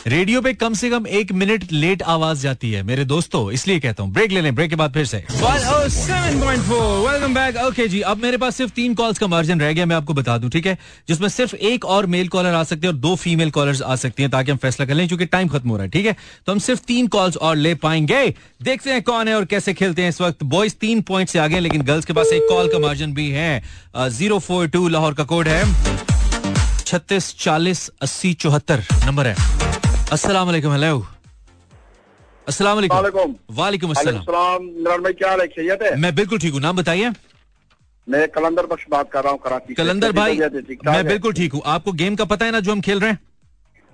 रेडियो पे कम से कम एक मिनट लेट आवाज़ जाती है मेरे दोस्तों इसलिए कहता हूँ। ब्रेक ले लें ब्रेक के बाद फिर से। 107.4 वेलकम बैक ओके जी अब मेरे पास सिर्फ़ तीन कॉल्स का मार्जिन रह गया मैं आपको बता दूँ ठीक है? जिसमें सिर्फ़ एक और मेल कॉलर आ सकते हैं और दो फीमेल कॉलर्स आ सकती हैं ताकि हम फैसला कर लें क्योंकि टाइम खत्म हो रहा है ठीक है? तो हम सिर्फ़ तीन कॉल्स और ले पाएँगे। देखते हैं कौन है और कैसे खेलते हैं इस वक्त। बॉयज़ तीन पॉइंट से आगे लेकिन गर्ल्स के पास एक कॉल का मार्जिन भी है। ज़ीरो फोर टू लाहौर का कोड है। छत्तीस चालीस अस्सी चौहत्तर नंबर है। अस्सलाम वालेकुम हेलो अस्सलाम वालेकुम वालेकुम। अस्सलाम सलाम इमरान भाई क्या हाल है खैरियत है मैं बिल्कुल ठीक हूँ। नाम बताइए। मैं कलंदर बख्श बात कर रहा हूँ कराची। कलंदर भाई मैं बिल्कुल ठीक हूँ। आपको गेम का पता है ना जो हम खेल रहे हैं?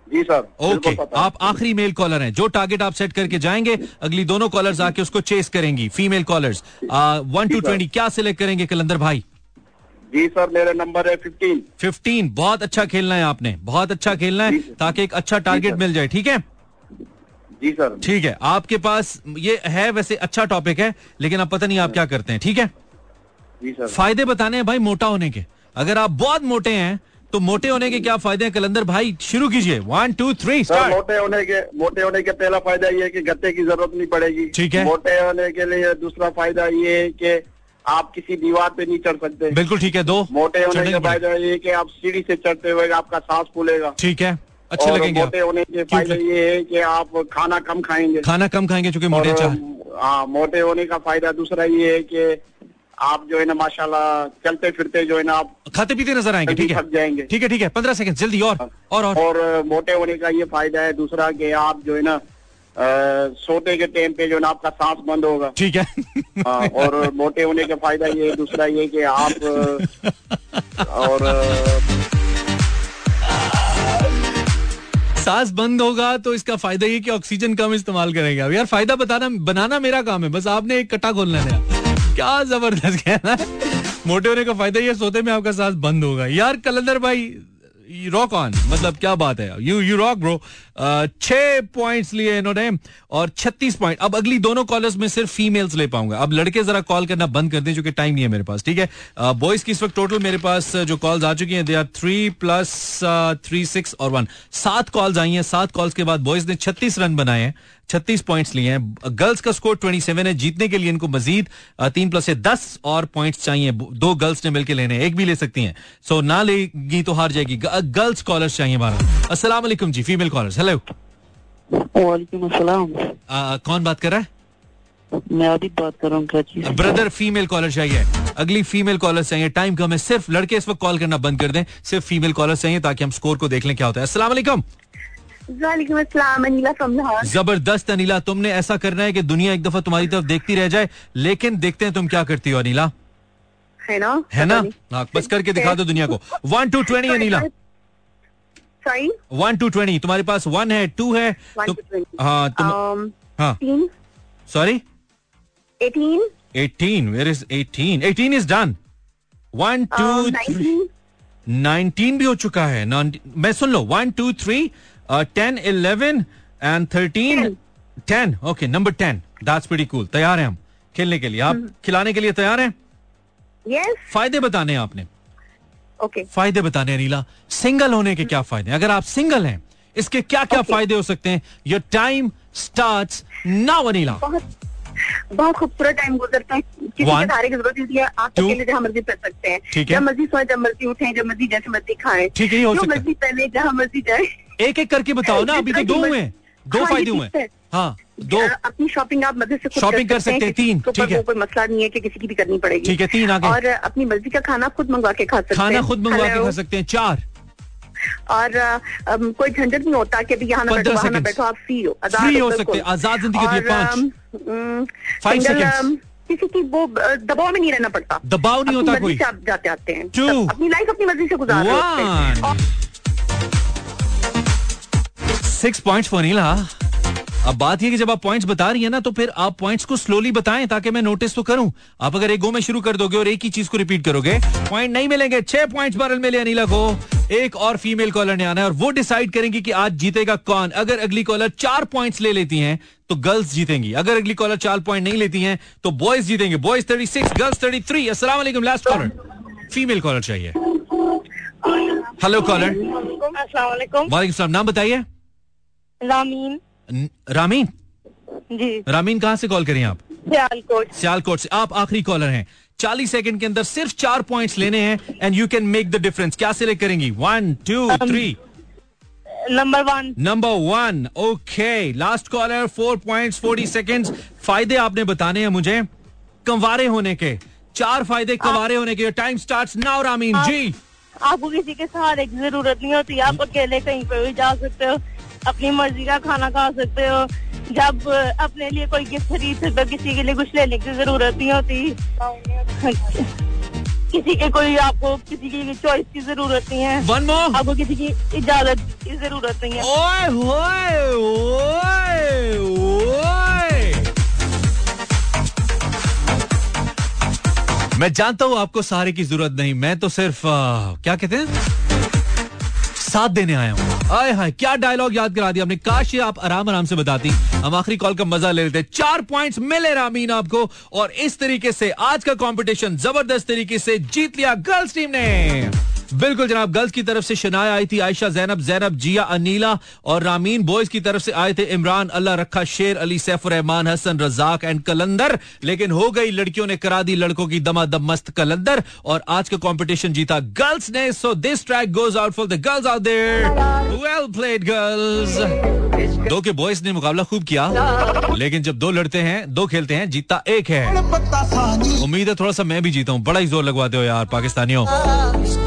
जी सर। ओके। आप आखिरी मेल कॉलर हैं। जो टारगेट आप सेट करके जाएँगे अगली दोनों कॉलर्स आके उसको चेस करेंगी female callers one two twenty क्या सिलेक्ट करेंगे कलंदर भाई? जी सर मेरा नंबर है फिफ्टीन फिफ्टीन बहुत अच्छा खेलना है आपने. बहुत अच्छा खेलना है ताकि एक अच्छा टारगेट मिल जाए ठीक है? जी सर. ठीक है. आपके पास ये है वैसे अच्छा टॉपिक है लेकिन अब पता नहीं आप क्या करते हैं ठीक है? जी सर. फ़ायदे बताने हैं भाई मोटा होने के. अगर आप बहुत मोटे हैं तो मोटे होने के क्या फ़ायदे हैं? कलंदर भाई शुरू कीजिए. वन टू थ्री स्टार्ट मोटे होने के मोटे होने के पहला फ़ायदा ये है कि गत्ते की ज़रूरत नहीं पड़ेगी. ठीक है। मोटे होने के लिए दूसरा फ़ायदा ये है कि आप किसी दीवार पे नहीं चढ़ सकते। बिल्कुल ठीक है दो। मोटे होने का फ़ायदा ये कि आप सीढ़ी से चढ़ते हुए आपका सांस फूलेगा। ठीक है अच्छे और लगेंगे मोटे होने के फ़ायदा ये है कि आप खाना कम खाएँगे। खाना कम खाएँगे क्योंकि मोटे हाँ मोटे होने का फ़ायदा दूसरा ये है कि आप जो है ना माशाल्लाह चलते फिरते जो है ना आप खाते पीते नज़र आएँगे ठीक है? थक जाएँगे। ठीक है ठीक है पंद्रह सेकंड जल्दी और और और। और मोटे होने का ये फ़ायदा है दूसरा कि आप जो है ना सोते के टाइम पे जो ना आपका सांस बंद होगा। ठीक है। हाँ, और मोटे होने का फ़ायदा ये दूसरा ये कि आप और सांस बंद होगा तो इसका फ़ायदा ये कि ऑक्सीजन कम इस्तेमाल करेंगे। अब यार फ़ायदा बताना बनाना मेरा काम है बस आपने एक कट्टा खोलना है। क्या ज़बरदस्त कहना है। मोटे होने का फ़ायदा ये सोते में आपका सांस बंद होगा। यार कलंदर भाई रॉक ऑन मतलब क्या बात है। यू यू रॉक ब्रो छह पॉइंट्स लिए इन्होंने और 36 पॉइंट अब अगली दोनों कॉलर्स में सिर्फ़ फीमेल्स ले पाऊँगा। अब लड़के जरा कॉल करना बंद कर दें, क्योंकि टाइम नहीं है मेरे पास, ठीक है? बॉयज़ की इस वक्त टोटल मेरे पास जो कॉल्स आ चुकी हैं they are three plus three six और वन सात कॉल्स आई हैं। सात कॉल्स के बाद बॉयज़ ने छत्तीस रन बनाए हैं। छत्तीस पॉइंट्स लिए हैं। गर्ल्स का स्कोर ट्वेंटी सेवन है। जीतने के लिए इनको मजीद तीन प्लस से दस और पॉइंट्स चाहिए। दो गर्ल्स ने मिलकर लेने एक भी ले सकती हैं। सो ना लेगी तो हार जाएगी। गर्ल्स कॉलर्स चाहिए अस्सलाम वालेकुम जी फीमेल कॉलर्स हेलो वालेकुम अस्सलाम कौन बात कर रहा है? मैं अभी बात कर रहा हूँ कराची ब्रदर फीमेल कॉलर चाहिए। अगली फीमेल कॉलर चाहिए। टाइम कम है सिर्फ़ लड़के इस वक्त कॉल करना बंद कर दें। सिर्फ़ फीमेल कॉलर चाहिए ताकि हम स्कोर को देख लें क्या होता है। अस्सलाम वालेकुम वालेकुम अस्सलाम अनिला फ्रॉम लाहौर। ज़बरदस्त अनिला। तुमने ऐसा करना है कि दुनिया एक दफ़ा तुम्हारी तरफ़ देखती रह जाए लेकिन देखते हैं तुम क्या करती हो अनिला। है ना? है ना? हाँ बस करके दिखा दो दुनिया को। One two twenty Anila. Sorry one two twenty तुम्हारे पास वन है टू है हाँ तुम um, हाँ। Sorry eighteen eighteen where is eighteen eighteen is done one two three nineteen भी हो चुका है। मैं सुन लो. One two three ten eleven and thirteen ten okay number ten that's very cool तैयार हैं हम खेलने के लिए। आप हम्म। खिलाने के लिए तैयार हैं? यस फ़ायदे बताने हैं आपने। ओके फ़ायदे बताने हैं नीला। सिंगल होने के क्या फ़ायदे अगर आप सिंगल हैं इसके क्या क्या फ़ायदे हो सकते हैं? Your time start now Anila. बहुत खूबसूरत टाइम गुजरता है। किसी One, के सहारे की ज़रूरत नहीं है। आप two, अकेले जहाँ मर्ज़ी कर सकते हैं। ठीक है। जब मर्ज़ी सोए जब मर्ज़ी उठे जब मर्ज़ी जैसे मर्ज़ी खाएँ। ठीक है, हो सकता मर्ज़ी पहले जहाँ मर्ज़ी जाए। एक एक करके बताओ ना अभी तो दो हुए दो हाँ, फ़ायदे हुए है। दो। अपनी शॉपिंग आप मज़े से Shopping कर सकते हैं, तीन, ठीक है। कोई मसला नहीं है कि किसी की भी करनी पड़ेगी। ठीक है, तीन आ गए। और अपनी मर्ज़ी का खाना खुद मंगवा के खा सकते हैं। खाना खुद मंगवा के खा सकते हैं चार। और कोई झंझट नहीं होता कि अभी यहाँ बैठो वहाँ बैठो आप फ्री हो। आज़ाद हो सकते हैं, आज़ाद ज़िंदगी किसी की वो दबाव में नहीं रहना पड़ता। दबाव नहीं होता कोई। आप जाते आते हैं। अपनी लाइफ अपनी मर्ज़ी से गुजार रहे हैं। Six points for Nila. अब बात ये कि जब आप पॉइंट्स बता रही है ना तो फिर आप पॉइंट्स को स्लोली बताएँ ताकि मैं नोटिस तो करूँ। आप अगर एक गो में शुरू कर दोगे और एक ही चीज़ को रिपीट करोगे पॉइंट नहीं मिलेंगे। छह पॉइंट्स बरल मिले अनिला को। एक और फीमेल कॉलर ने आना है और वो डिसाइड करेंगी कि आज जीतेगा कौन। अगर अगली कॉलर चार पॉइंट्स ले लेती हैं तो गर्ल्स जीतेंगी। अगर अगली कॉलर चार पॉइंट नहीं लेती हैं तो बॉयज़ जीतेंगे। Boys thirty six girls thirty three असला लास्ट कॉलर फीमेल कॉलर चाहिए हेलो कॉलर वालेकुम नाम बताइए। रामीन रामीन? जी। रामीन कहाँ से कॉल करें आप? सियालकोट। सियालकोट से। आप आखिरी कॉलर हैं। चालीस सेकंड के अंदर सिर्फ़ चार पॉइंट्स लेने हैं and you can make the difference क्या सिलेक्ट करेंगी? One two three number one number one okay last caller four points forty seconds फ़ायदे आपने बताने हैं मुझे। कंवारे होने के। चार फ़ायदे कंवारे होने के। Time start now Rameen. जी। आपको किसी के सहारे की ज़रूरत नहीं होती। आप अकेले कहीं पर भी जा सकते हो। अपनी मर्ज़ी का खाना खा सकते हो। जब अपने लिए कोई गिफ्ट खरीद सकते हो किसी के लिए कुछ लेने की ज़रूरत नहीं होती। किसी के कोई आपको किसी की चॉइस की ज़रूरत नहीं है। वन मोर आपको किसी की इजाज़त की ज़रूरत नहीं है। ओए होए ओए ओए। मैं जानता हूँ आपको सहारे की ज़रूरत नहीं। मैं तो सिर्फ़ आ, क्या कहते हैं? साथ देने आया हूँ। आए हाय, क्या डायलॉग याद करा दिया हमने काश ये आप आराम आराम से बताती। हम आखिरी कॉल का मज़ा ले लेते। चार पॉइंट्स मिले रामीन आपको। और इस तरीके से आज का कंपटीशन ज़बरदस्त तरीके से जीत लिया गर्ल्स टीम ने। बिल्कुल जनाब, गर्ल्स की तरफ़ से शनाया आई थी आयशा, जैनब जैनब, जिया, अनीला और रामीन बॉयज़ की तरफ़ से आए थे इमरान, अल्लाह रखा, शेर अली सैफ रहमान, हसन, रजाक एंड कलंदर। लेकिन हो गई लड़कियों ने करा दी लड़कों की दमा दम मस्त कलंदर और आज का कंपटीशन जीता गर्ल्स ने। So this track goes out for the girls out there well played girls दो के बॉयज़ ने मुकाबला खूब किया, लेकिन जब दो लड़ते हैं, दो खेलते हैं जीता एक है। उम्मीद है थोड़ा सा मैं भी जीता हूँ, बड़ा ही ज़ोर लगवाते हो यार पाकिस्तानियों।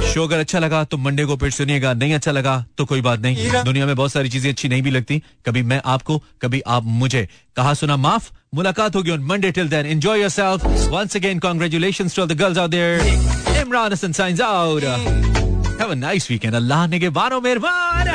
शो अगर अच्छा लगा तो मंडे को फिर सुनिएगा। नहीं अच्छा लगा तो कोई बात नहीं। दुनिया में बहुत सारी चीज़ें अच्छी नहीं भी लगती। कभी मैं आपको कभी आप मुझे। कहा सुना माफ़? मुलाकात होगी on Monday till then enjoy yourself once again congratulations to the girls out there Imran Hasan signs out have a nice weekend अल्लाह ने के बारो मेहरबान।